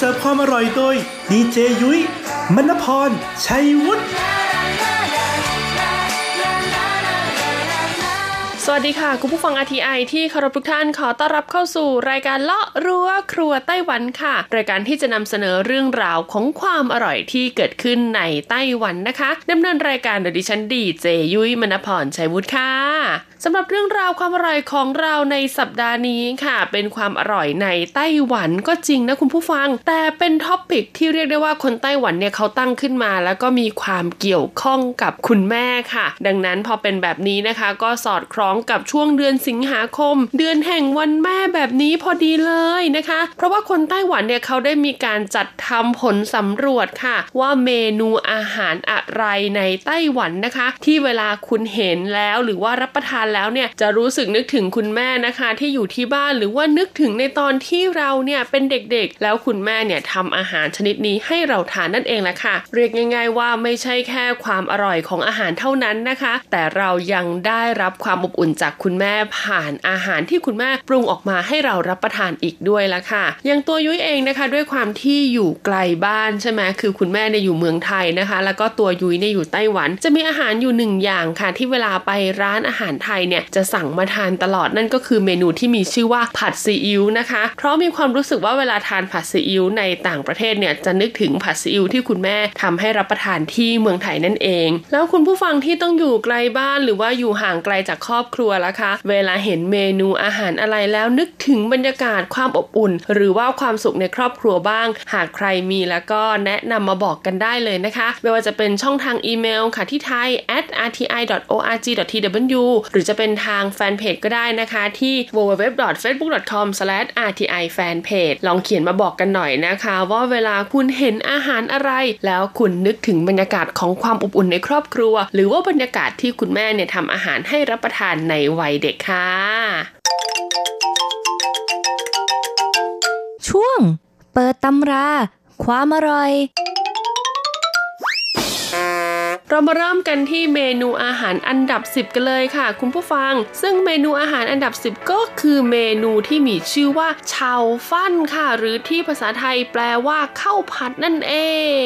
เสิร์ฟความอร่อยโดยดีเจยุ้ยมณพร ชัยวุฒิสวัสดีค่ะ คุณผู้ฟัง RTI ที่เคารพทุกท่านขอต้อนรับเข้าสู่รายการเลาะรั้วครัวไต้หวันค่ะ รายการที่จะนำเสนอเรื่องราวของความอร่อยที่เกิดขึ้นในไต้หวันนะคะดำเนินรายการโดยดิฉันดีเจยุ้ยมณพรชัยวุฒิค่ะสำหรับเรื่องราวความอร่อยของเราในสัปดาห์นี้ค่ะ เป็นความอร่อยในไต้หวันก็จริงนะคุณผู้ฟัง แต่เป็น topic ที่เรียกได้ว่าคนไต้หวันเนี่ยเขาตั้งขึ้นมา แล้วก็มีความเกี่ยวข้องกับคุณแม่ค่ะ ดังนั้นพอเป็นแบบนี้นะคะ ก็สอดคล้องกับช่วงเดือนสิงหาคม เดือนแห่งวันแม่แบบนี้พอดีเลยนะคะ เพราะว่าคนไต้หวันเนี่ยเขาได้มีการจัดทำผลสำรวจค่ะ ว่าเมนูอาหารอะไรในไต้หวันนะคะ ที่เวลาคุณเห็นแล้วหรือว่ารับประทานแล้วเนี่ยจะรู้สึกนึกถึงคุณแม่นะคะ ที่อยู่ที่บ้านหรือว่านึกถึงในตอนที่เราเนี่ยเป็นเด็กๆ แล้วคุณแม่เนี่ยทำอาหารชนิดนี้ให้เราทานนั่นเองแหละค่ะ เรียกง่าย ๆ ว่าไม่ใช่แค่ความอร่อยของอาหารเท่านั้นนะคะ แต่เรายังได้รับความอบอุ่นจากคุณแม่ผ่านอาหารที่คุณแม่ปรุงออกมาให้เรารับประทานอีกด้วยละค่ะ อย่างตัวยุ้ยเองนะคะ ด้วยความที่อยู่ไกลบ้านใช่ไหมคือคุณแม่เนี่ยอยู่เมืองไทยนะคะ แล้วก็ตัวยุ้ยเนี่ยอยู่ไต้หวัน จะมีอาหารอยู่หนึ่งอย่างค่ะ ที่เวลาไปร้านอาหารไทยเนี่ยจะสั่งมาทานตลอดนั่นก็คือเมนูที่มีชื่อว่าผัดซีอิ๊วนะคะ เพราะมีความรู้สึกว่าเวลาทานผัดซีอิ๊วในต่างประเทศเนี่ยจะนึกถึงผัดซีอิ๊วที่คุณแม่ทำให้รับประทานที่เมืองไทยนั่นเอง แล้วคุณผู้ฟังที่ต้องอยู่ไกลบ้านหรือว่าอยู่ห่างไกลจากครอบครัวละคะ เวลาเห็นเมนูอาหารอะไรแล้วนึกถึงบรรยากาศความอบอุ่น หรือว่าความสุขในครอบครัวบ้าง หากใครมีแล้วก็แนะนำมาบอกกันได้เลยนะคะ ไม่ว่าจะเป็นช่องทางอีเมลค่ะที่ไทย at rti.org.tw หรือจะเป็นทางแฟนเพจก็ได้นะคะที่ www.facebook.com/rti-fanpage ลองเขียนมาบอกกันหน่อยนะคะ ว่าเวลาคุณเห็นอาหารอะไร แล้วคุณนึกถึงบรรยากาศของความอบอุ่นในครอบครัว หรือว่าบรรยากาศที่คุณแม่เนี่ยทำอาหารให้รับประทานในวัยเด็กค่ะช่วง เปิดตำรา ความอร่อย เรามาเริ่มกันที่เมนูอาหารอันดับ 10 กันเลยค่ะ คุณผู้ฟัง ซึ่งเมนูอาหารอันดับ 10 ก็คือเมนูที่มีชื่อว่าชาวฟั่นค่ะ หรือที่ภาษาไทยแปลว่าข้าวผัดนั่นเอ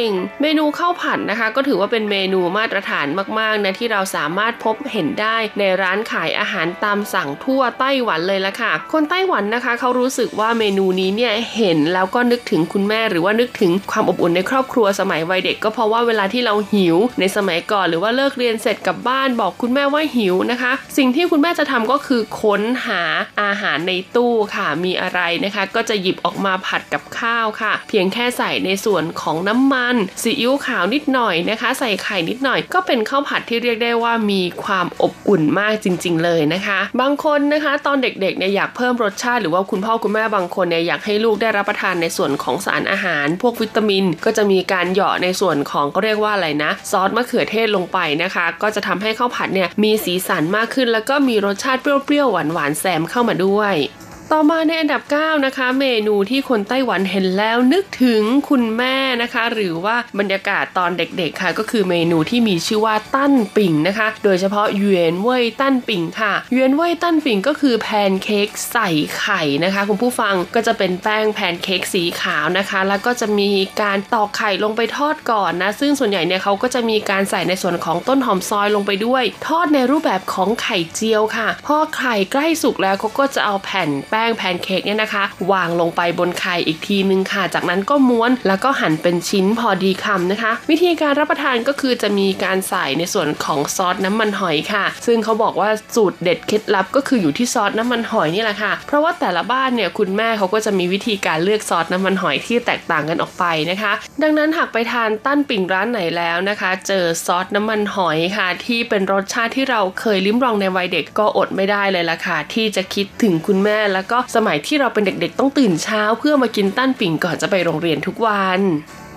ง เมนูข้าวผัดนะคะ ก็ถือว่าเป็นเมนูมาตรฐานมากๆนะที่เราสามารถพบเห็นได้ในร้านขายอาหารตามสั่งทั่วไต้หวันเลยละค่ะ คนไต้หวันนะคะเขารู้สึกว่าเมนูนี้เนี่ยเห็นแล้วก็นึกถึงคุณแม่หรือว่านึกถึงความอบอุ่นในครอบครัวสมัยวัยเด็ก ก็เพราะว่าเวลาที่เราหิวในสมัยมัยก่อนหรือว่าเลิกเรียนเสร็จกลับบ้านบอกคุณแม่ว่าหิวนะคะ สิ่งที่คุณแม่จะทำก็คือค้นหาอาหารในตู้ค่ะมีอะไรนะคะ ก็จะหยิบออกมาผัดกับข้าวค่ะ เพียงแค่ใส่ในส่วนของน้ำมันซีอิ๊วขาวนิดหน่อยนะคะ ใส่ไข่นิดหน่อย ก็เป็นข้าวผัดที่เรียกได้ว่ามีความอบอุ่นมากจริง ๆ เลยนะคะ บางคนนะคะตอนเด็กๆเนี่ยอยากเพิ่มรสชาติหรือว่าคุณพ่อคุณแม่บางคนเนี่ยอยากให้ลูกได้รับประทานในส่วนของสารอาหาร พวกวิตามิน ก็จะมีการเหยาะในส่วนของก็เรียกว่าอะไรนะ ซอสมะเขือเทศลงไปนะคะ ก็จะทำให้ข้าวผัดเนี่ยมีสีสันมากขึ้น แล้วก็มีรสชาติเปเปรี้ยวๆหวานๆแซมเข้ามาด้วย ต่อมาในอันดับ 9 นะคะ เมนูที่คนไต้หวันเห็นแล้วนึกถึงคุณแม่นะคะ หรือว่าบรรยากาศตอนเด็กๆค่ะ ก็คือเมนูที่มีชื่อว่า 蛋餅 นะคะ โดยเฉพาะ 原味蛋餅 ค่ะ 原味蛋餅 ก็คือแพนเค้กใส่ไข่นะคะ คุณผู้ฟังก็จะเป็นแป้งแพนเค้กสีขาวนะคะ แล้วก็จะมีการตอกไข่ลงไปทอดก่อนนะ ซึ่งส่วนใหญ่เนี่ยเขาก็จะมีการใส่ในส่วนของต้นหอมซอยลงไปด้วย ทอดในรูปแบบของไข่เจียวค่ะ พอไข่ใกล้สุกแล้วเขาก็จะเอาแผ่นแป้งแพนเค้กเนี่ยนะคะ วางลงไปบนไข่อีกทีนึงค่ะ จากนั้นก็ม้วนแล้วก็หั่นเป็นชิ้นพอดีคำนะคะ วิธีการรับประทานก็คือจะมีการใส่ในส่วนของซอสน้ำมันหอยค่ะ ซึ่งเขาบอกว่าสูตรเด็ดเคล็ดลับก็คืออยู่ที่ซอสน้ำมันหอยนี่แหละค่ะ เพราะว่าแต่ละบ้านเนี่ยคุณแม่เขาก็จะมีวิธีการเลือกซอสน้ำมันหอยที่แตกต่างกันออกไปนะคะ ดังนั้นหากไปทานตั้นปิ่งร้านไหนแล้วนะคะ เจอซอสน้ำมันหอยค่ะ ที่เป็นรสชาติที่เราเคยลิ้มลองในวัยเด็กก็อดไม่ได้เลยล่ะค่ะ ที่จะคิดถึงคุณแม่แล้วก็สมัยที่เราเป็นเด็กๆ ต้องตื่นเช้า เพื่อมากินตั้นปิ่งก่อนจะไปโรงเรียนทุกวัน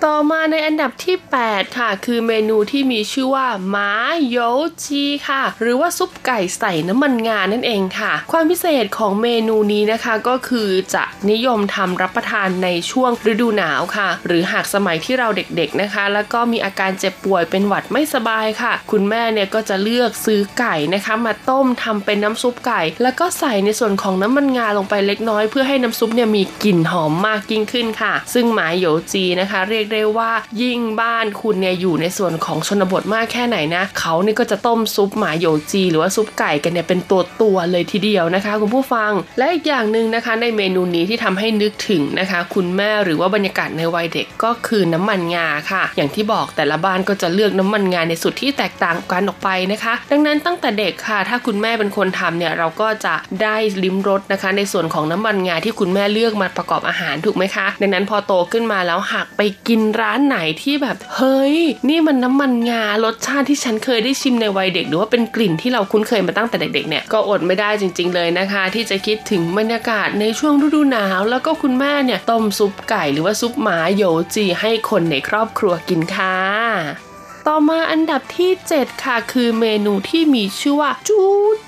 ต่อมาในอันดับที่ 8 ค่ะ คือเมนูที่มีชื่อว่าหมาโยจีค่ะ หรือว่าซุปไก่ใส่น้ำมันงานั่นเองค่ะ ความพิเศษของเมนูนี้นะคะก็คือจะนิยมทำรับประทานในช่วงฤดูหนาวค่ะ หรือหากสมัยที่เราเด็กๆนะคะ แล้วก็มีอาการเจ็บป่วยเป็นหวัดไม่สบายค่ะ คุณแม่เนี่ยก็จะเลือกซื้อไก่นะคะ มาต้มทำเป็นน้ำซุปไก่ แล้วก็ใส่ในส่วนของน้ำมันงาลงไปเล็กน้อย เพื่อให้น้ำซุปเนี่ยมีกลิ่นหอมมากยิ่งขึ้นค่ะ ซึ่งหมาโยจีนะคะเรียกได้ว่ายิ่งบ้านคุณเนี่ยอยู่ในส่วนของชนบทมากแค่ไหนนะเขาเนี่ยก็จะต้มซุปหมาโยจี หรือว่าซุปไก่กันเนี่ยเป็นตัวตัวเลยทีเดียวนะคะ คุณผู้ฟัง และอีกอย่างหนึ่งนะคะ ในเมนูนี้ที่ทำให้นึกถึงนะคะ คุณแม่หรือว่าบรรยากาศในวัยเด็กก็คือน้ำมันงาค่ะ อย่างที่บอกแต่ละบ้านก็จะเลือกน้ำมันงาในสุดที่แตกต่างกันออกไปนะคะ ดังนั้นตั้งแต่เด็กค่ะ ถ้าคุณแม่เป็นคนทำเนี่ยเราก็จะได้ลิ้มรสนะคะ ในส่วนของน้ำมันงาที่คุณแม่เลือกมาประกอบอาหารถูกไหมคะ ดังนั้นพอโตขึ้นมาแล้วหากไปกินร้านไหนที่แบบเฮ้ย นี่มันน้ำมันงารสชาติที่ฉันเคยได้ชิมในวัยเด็ก หรือว่าเป็นกลิ่นที่เราคุ้นเคยมาตั้งแต่เด็กๆเนี่ยก็อดไม่ได้จริง ๆ เลยนะคะ ที่จะคิดถึงบรรยากาศในช่วงฤดูหนาว แล้วก็คุณแม่เนี่ยต้มซุปไก่หรือว่าซุปหมาโยจีให้คนในครอบครัวกินค่ะ ต่อมาอันดับที่ 7 ค่ะ คือเมนูที่มีชื่อว่าจู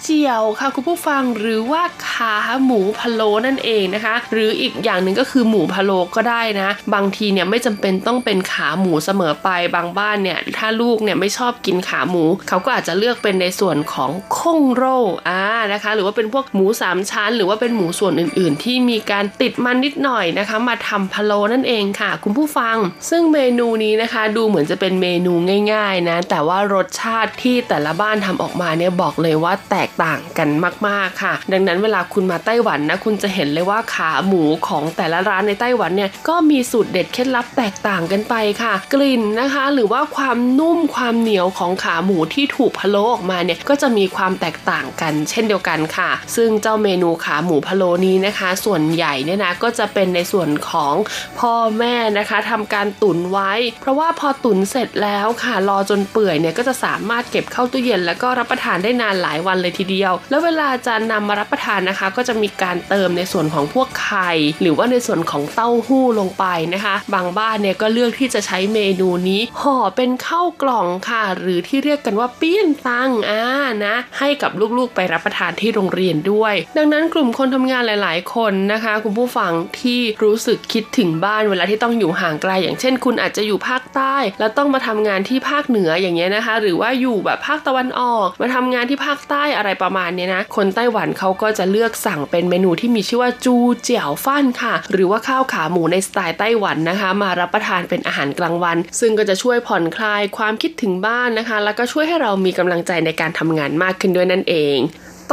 เจียวค่ะคุณผู้ฟังหรือว่าขาหมูพะโล้นั่นเองนะคะ หรืออีกอย่างหนึ่งก็คือหมูพะโล้ก็ได้นะ บางทีเนี่ยไม่จำเป็นต้องเป็นขาหมูเสมอไปบางบ้านเนี่ยถ้าลูกเนี่ยไม่ชอบกินขาหมู เขาก็อาจจะเลือกเป็นในส่วนของค้งโร่อ่านะคะ หรือว่าเป็นพวกหมู3ชั้น หรือว่าเป็นหมูส่วนอื่น ๆ ที่มีการติดมันนิดหน่อยนะคะ มาทำพะโล้นั่นเองค่ะ คุณผู้ฟัง ซึ่งเมนูนี้นะคะ ดูเหมือนจะเป็นเมนูง่ายง่ายๆนะ แต่ว่ารสชาติที่แต่ละบ้านทำออกมาเนี่ยบอกเลยว่าแตกต่างกันมากๆค่ะ ดังนั้นเวลาคุณมาไต้หวันนะคุณจะเห็นเลยว่าขาหมูของแต่ละร้านในไต้หวันเนี่ยก็มีสูตรเด็ดเคล็ดลับแตกต่างกันไปค่ะ กลิ่นนะคะ หรือว่าความนุ่มความเหนียวของขาหมูที่ถูกพะโล้ออกมาเนี่ยก็จะมีความแตกต่างกัน เช่นเดียวกันค่ะ ซึ่งเจ้าเมนูขาหมูพะโล้นี้นะคะ ส่วนใหญ่เนี่ยนะก็จะเป็นในส่วนของพ่อแม่นะคะทำการตุ๋นไว้ เพราะว่าพอตุ๋นเสร็จแล้วค่ะรอจนเปื่อยเนี่ยก็จะสามารถเก็บเข้าตู้เย็น แล้วก็รับประทานได้นานหลายวันเลยทีเดียว แล้วเวลาจะนำมารับประทานนะคะ ก็จะมีการเติมในส่วนของพวกไข่หรือว่าในส่วนของเต้าหู้ลงไปนะคะ บางบ้านเนี่ยก็เลือกที่จะใช้เมนูนี้ห่อเป็นข้าวกล่องค่ะ หรือที่เรียกกันว่าเปี้ยนตังอ่านะ ให้กับลูกๆไปรับประทานที่โรงเรียนด้วย ดังนั้นกลุ่มคนทำงานหลาย ๆ คนนะคะ คุณผู้ฟังที่รู้สึกคิดถึงบ้านเวลาที่ต้องอยู่ห่างไกล อย่างเช่น คุณอาจจะอยู่ภาคใต้ แล้วต้องมาทำงานที่ภาคเหนืออย่างเงี้ยนะคะ หรือว่าอยู่แบบภาคตะวันออก มาทำงานที่ภาคใต้อะไรประมาณเนี้ยนะคนไต้หวันเขาก็จะเลือกสั่งเป็นเมนูที่มีชื่อว่าจูเจียวฟั่นค่ะ หรือว่าข้าวขาหมูในสไตล์ไต้หวันนะคะ มารับประทานเป็นอาหารกลางวัน ซึ่งก็จะช่วยผ่อนคลายความคิดถึงบ้านนะคะ แล้วก็ช่วยให้เรามีกำลังใจในการทำงานมากขึ้นด้วยนั่นเอง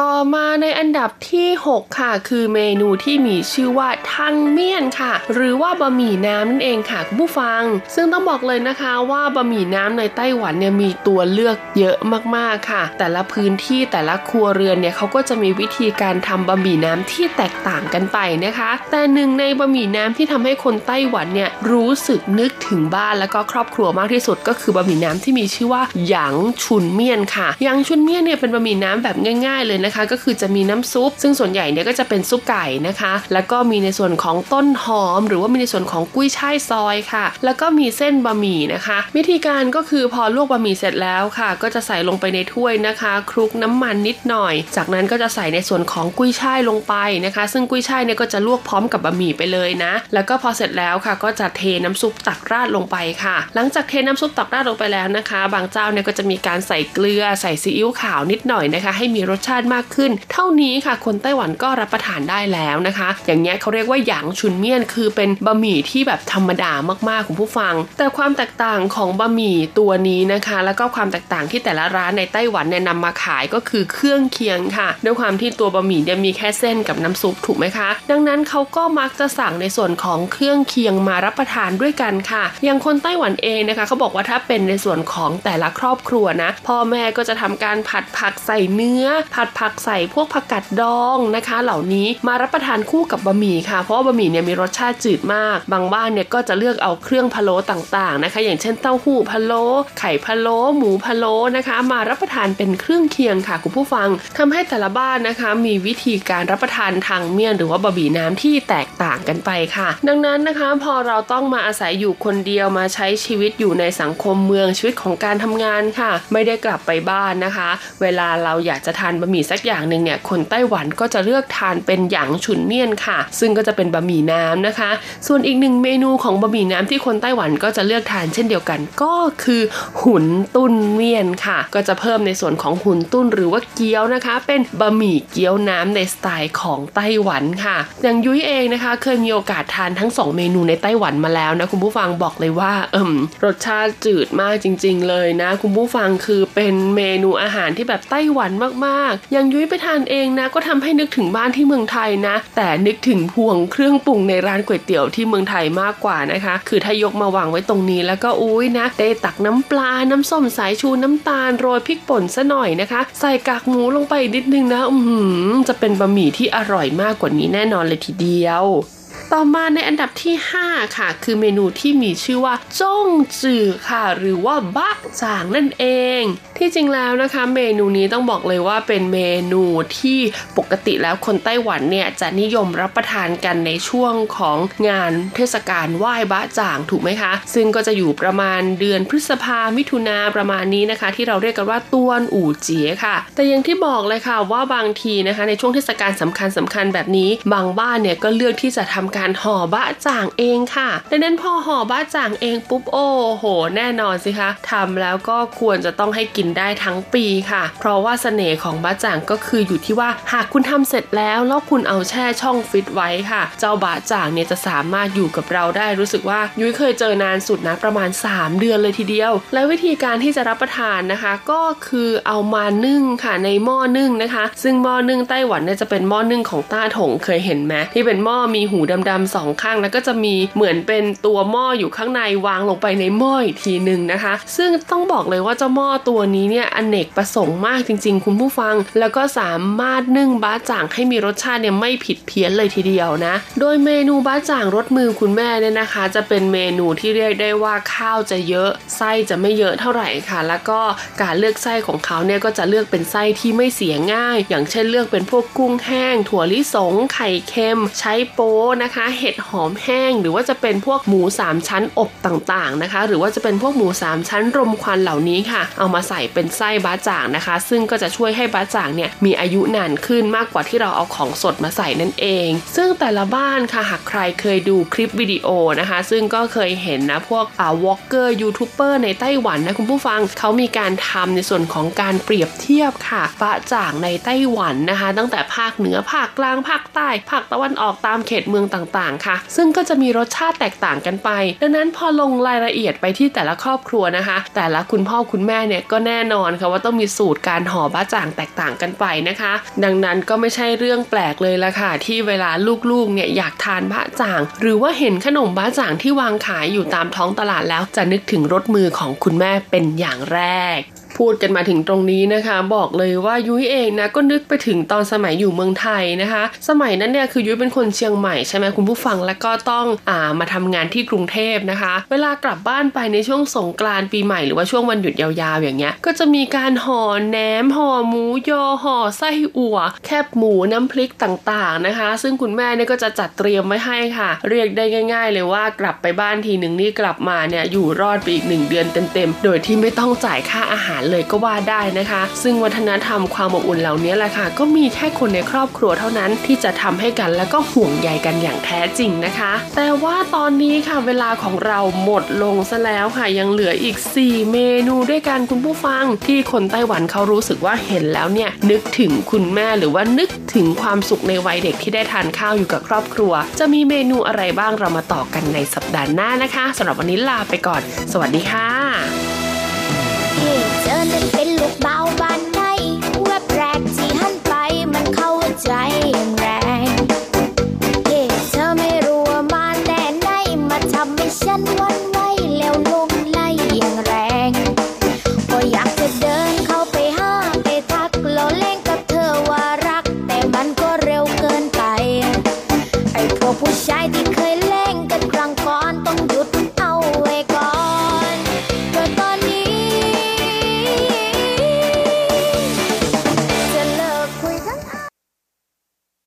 ต่อมาในอันดับที่ 6 ค่ะ คือเมนูที่มีชื่อว่าทังเมี่ยนค่ะ หรือว่าบะหมี่น้ำนั่นเองค่ะคุณผู้ฟัง ซึ่งต้องบอกเลยนะคะว่าบะหมี่น้ำในไต้หวันเนี่ยมีตัวเลือกเยอะมากๆค่ะ แต่ละพื้นที่แต่ละครัวเรือนเนี่ยเขาก็จะมีวิธีการทำบะหมี่น้ำที่แตกต่างกันไปนะคะ แต่หนึ่งในบะหมี่น้ำที่ทำให้คนไต้หวันเนี่ยรู้สึกนึกถึงบ้านแล้วก็ครอบครัวมากที่สุด ก็คือบะหมี่น้ำที่มีชื่อว่าหยางชุนเมี่ยนค่ะหยางชุนเมี่ยนเนี่ยเป็นบะหมี่น้ำแบบง่าย ๆเลยนะคะ ก็คือจะมีน้ำซุป ซึ่งส่วนใหญ่เนี่ยก็จะเป็นซุปไก่นะคะ แล้วก็มีในส่วนของต้นหอม หรือว่ามีในส่วนของกุ้ยช่ายซอยค่ะ แล้วก็มีเส้นบะหมี่นะคะ วิธีการก็คือพอลวกบะหมี่เสร็จแล้วค่ะ ก็จะใส่ลงไปในถ้วยนะคะ คลุกน้ำมันนิดหน่อย จากนั้นก็จะใส่ในส่วนของกุ้ยช่ายลงไปนะคะ ซึ่งกุ้ยช่ายเนี่ยก็จะลวกพร้อมกับบะหมี่ไปเลยนะ แล้วก็พอเสร็จแล้วค่ะ ก็จะเทน้ำซุปตักราดลงไปค่ะ หลังจากเทน้ำซุปตักราดลงไปแล้วนะคะ บางเจ้าเนี่ยก็จะมีการใส่เกลือใส่ซีอิ๊วขาวนิดหน่อยนะคะ ให้มีรสชาติมากขึ้น เท่านี้ค่ะคนไต้หวันก็รับประทานได้แล้วนะคะ อย่างเงี้ยเขาเรียกว่าหยางชุนเมี่ยนคือเป็นบะหมี่ที่แบบธรรมดามากๆคุณผู้ฟัง แต่ความแตกต่างของบะหมี่ตัวนี้นะคะ แล้วก็ความแตกต่างที่แต่ละร้านในไต้หวันเนี่ยนำมาขายก็คือเครื่องเคียงค่ะ ด้วยความที่ตัวบะหมี่เนี่ยมีแค่เส้นกับน้ำซุปถูกไหมคะ ดังนั้นเขาก็มักจะสั่งในส่วนของเครื่องเคียงมารับประทานด้วยกันค่ะ อย่างคนไต้หวันเองนะคะเขาบอกว่าถ้าเป็นในส่วนของแต่ละครอบครัวนะพ่อแม่ก็จะทำการผัดผักใส่เนื้อ ผัดผักใส่พวกผักกาดดองนะคะ เหล่านี้มารับประทานคู่กับบะหมี่ค่ะ เพราะว่าบะหมี่เนี่ยมีรสชาติจืดมาก บางบ้านเนี่ยก็จะเลือกเอาเครื่องพะโล้ต่างๆนะคะ อย่างเช่นเต้าหู้พะโล้ไข่พะโล้หมูพะโล้นะคะ มารับประทานเป็นเครื่องเคียงค่ะคุณผู้ฟังทำให้แต่ละบ้านนะคะ มีวิธีการรับประทานทางเมี่ยนหรือว่าบะหมี่น้ำที่แตกต่างกันไปค่ะ ดังนั้นนะคะ พอเราต้องมาอาศัยอยู่คนเดียวมาใช้ชีวิตอยู่ในสังคมเมืองชีวิตของการทำงานค่ะ ไม่ได้กลับไปบ้านนะคะ เวลาเราอยากจะทานบะหมี่สักอย่างหนึ่งเนี่ยคนไต้หวันก็จะเลือกทานเป็นหยางฉุนเมี่ยนค่ะ ซึ่งก็จะเป็นบะหมี่น้ำนะคะ ส่วนอีกหนึ่งเมนูของบะหมี่น้ำที่คนไต้หวันก็จะเลือกทานเช่นเดียวกัน ก็คือหุนตุ้นเมี่ยนค่ะ ก็จะเพิ่มในส่วนของหุนตุ้นหรือว่าเกี๊ยวนะคะ เป็นบะหมี่เกี๊ยวน้ำในสไตล์ของไต้หวันค่ะอย่างยุ้ยเองนะคะ เคยมีโอกาสทานทั้ง 2 เมนูในไต้หวันมาแล้วนะคุณผู้ฟังบอกเลยว่าเอิมรสชาติจืดมากจริง ๆ เลยนะ คุณผู้ฟังคือเป็นเมนูอาหารที่แบบไต้หวันมากๆอย่างยุ้ยไปทานเองนะ ก็ทำให้นึกถึงบ้านที่เมืองไทยนะ แต่นึกถึงพวงเครื่องปรุงในร้านก๋วยเตี๋ยวที่เมืองไทยมากกว่านะคะ คือถ้ายกมาวางไว้ตรงนี้แล้วก็อุ้ยนะได้ตักน้ำปลา น้ำส้มสายชูน้ำตาลโรยพริกป่นซะหน่อยนะคะ ใส่กากหมูลงไปนิดนึงนะอืมจะเป็นบะหมี่ที่อร่อยมากกว่านี้แน่นอนเลยทีเดียว ต่อมาในอันดับที่ 5 ค่ะ คือเมนูที่มีชื่อว่าจ้งจือค่ะ หรือว่าบะจางนั่นเอง ที่จริงแล้วนะคะ เมนูนี้ต้องบอกเลยว่าเป็นเมนูที่ปกติแล้วคนไต้หวันเนี่ยจะนิยมรับประทานกันในช่วงของงานเทศกาลไหว้บะจางถูกไหมคะ ซึ่งก็จะอยู่ประมาณเดือนพฤษภามิถุนาประมาณนี้นะคะ ที่เราเรียกกันว่าต้วนอู่เจี๋ยค่ะ แต่อย่างที่บอกเลยค่ะว่าบางทีนะคะ ในช่วงเทศกาลสำคัญสำคัญแบบนี้ บางบ้านเนี่ยก็เลือกที่จะทำการห่อบะจ่างเองค่ะ ดังนั้นพอห่อบะจ่างเองปุ๊บโอ้โห แน่นอนสิคะทำแล้วก็ควรจะต้องให้กินได้ทั้งปีค่ะ เพราะว่าเสน่ห์ของบะจ่างก็คืออยู่ที่ว่าหากคุณทำเสร็จแล้วแล้วคุณเอาแช่ช่องฟิตไว้ค่ะ เจ้าบะจ่างเนี่ยจะสามารถอยู่กับเราได้รู้สึกว่ายุ้ยเคยเจอนานสุดนะประมาณ 3 เดือนเลยทีเดียว และวิธีการที่จะรับประทานนะคะ ก็คือเอามานึ่งค่ะในหม้อนึ่งนะคะ ซึ่งหม้อนึ่งไต้หวันเนี่ยจะเป็นหม้อนึ่งของต้าถงเคยเห็นไหมที่เป็นหม้อมีหูดำๆสองข้าง แล้วก็จะมีเหมือนเป็นตัวหม้ออยู่ข้างในวางลงไปในหม้ออีกทีหนึ่งนะคะ ซึ่งต้องบอกเลยว่าเจ้าหม้อตัวนี้เนี่ยอเนกประสงค์มากจริง ๆ คุณผู้ฟัง แล้วก็สามารถนึ่งบ้าจ่างให้มีรสชาติเนี่ยไม่ผิดเพี้ยนเลยทีเดียวนะ โดยเมนูบ้าจ่างรสมือคุณแม่เนี่ยนะคะ จะเป็นเมนูที่เรียกได้ว่าข้าวจะเยอะไส้จะไม่เยอะเท่าไหร่ค่ะ แล้วก็การเลือกไส้ของเขาเนี่ยก็จะเลือกเป็นไส้ที่ไม่เสียง่าย อย่างเช่นเลือกเป็นพวกกุ้งแห้ง ถั่วลิสงไข่เค็ม ใช้โป๊นะคะเห็ดหอมแห้ง หรือว่าจะเป็นพวกหมู 3 ชั้นอบต่างๆนะคะ หรือว่าจะเป็นพวกหมู 3 ชั้นรมควันเหล่านี้ค่ะ เอามาใส่เป็นไส้บ๊ะจ่างนะคะ ซึ่งก็จะช่วยให้บ๊ะจ่างเนี่ยมีอายุนานขึ้นมากกว่าที่เราเอาของสดมาใส่นั่นเอง ซึ่งแต่ละบ้านค่ะหากใครเคยดูคลิปวิดีโอนะคะ ซึ่งก็เคยเห็นนะพวกอ่า vlogger YouTuber ในไต้หวันนะคุณผู้ฟังเขามีการทำในส่วนของการเปรียบเทียบค่ะบ๊ะจ่างในไต้หวันนะคะ ตั้งแต่ภาคเหนือภาคกลางภาคใต้ภาคตะวันออกตามเขตเมืองต่ต่างๆ ค่ะ ซึ่งก็จะมีรสชาติแตกต่างกันไป ดังนั้นพอลงรายละเอียดไปที่แต่ละครอบครัวนะคะ แต่ละคุณพ่อคุณแม่เนี่ยก็แน่นอนค่ะว่าต้องมีสูตรการห่อบ้าจ่างแตกต่างกันไปนะคะ ดังนั้นก็ไม่ใช่เรื่องแปลกเลยละค่ะ ที่เวลาลูกๆเนี่ยอยากทานบ้าจ่าง หรือว่าเห็นขนมบ้าจ่างที่วางขายอยู่ตามท้องตลาดแล้วจะนึกถึงรสมือของคุณแม่เป็นอย่างแรก พูดกันมาถึงตรงนี้นะคะ บอกเลยว่ายุ้ยเองนะก็นึกไปถึงตอนสมัยอยู่เมืองไทยนะคะ สมัยนั้นเนี่ยคือยุ้ยเป็นคนเชียงใหม่ใช่ไหมคุณผู้ฟังแล้วก็ต้องอ่ามาทำงานที่กรุงเทพนะคะ เวลากลับบ้านไปในช่วงสงกรานต์ปีใหม่หรือว่าช่วงวันหยุดยาวๆอย่างเงี้ย ก็จะมีการห่อแหนมห่อหมูยอห่อไส้อั่ว แคบหมูน้ำพริกต่างๆนะคะ ซึ่งคุณแม่เนี่ยก็จะจัดเตรียมไว้ให้ค่ะ เรียกได้ง่าย ๆ เลยว่ากลับไปบ้านทีหนึ่งนี่กลับมาเนี่ยอยู่รอดไปอีกหนึ่งเดือนเต็มๆโดยที่ไม่ต้องจ่ายค่าอาหารเลยก็ว่าได้นะคะ ซึ่งวัฒนธรรมความอบอุ่นเหล่านี้แหละค่ะ ก็มีแค่คนในครอบครัวเท่านั้นที่จะทำให้กันและก็ห่วงใยกันอย่างแท้จริงนะคะ แต่ว่าตอนนี้ค่ะเวลาของเราหมดลงซะแล้วค่ะยังเหลืออีก 4 เมนูด้วยกันคุณผู้ฟัง ที่คนไต้หวันเขารู้สึกว่าเห็นแล้วเนี่ยนึกถึงคุณแม่หรือว่านึกถึงความสุขในวัยเด็กที่ได้ทานข้าวอยู่กับครอบครัว จะมีเมนูอะไรบ้างเรามาต่อกันในสัปดาห์หน้านะคะสำหรับวันนี้ลาไปก่อน สวัสดีค่ะ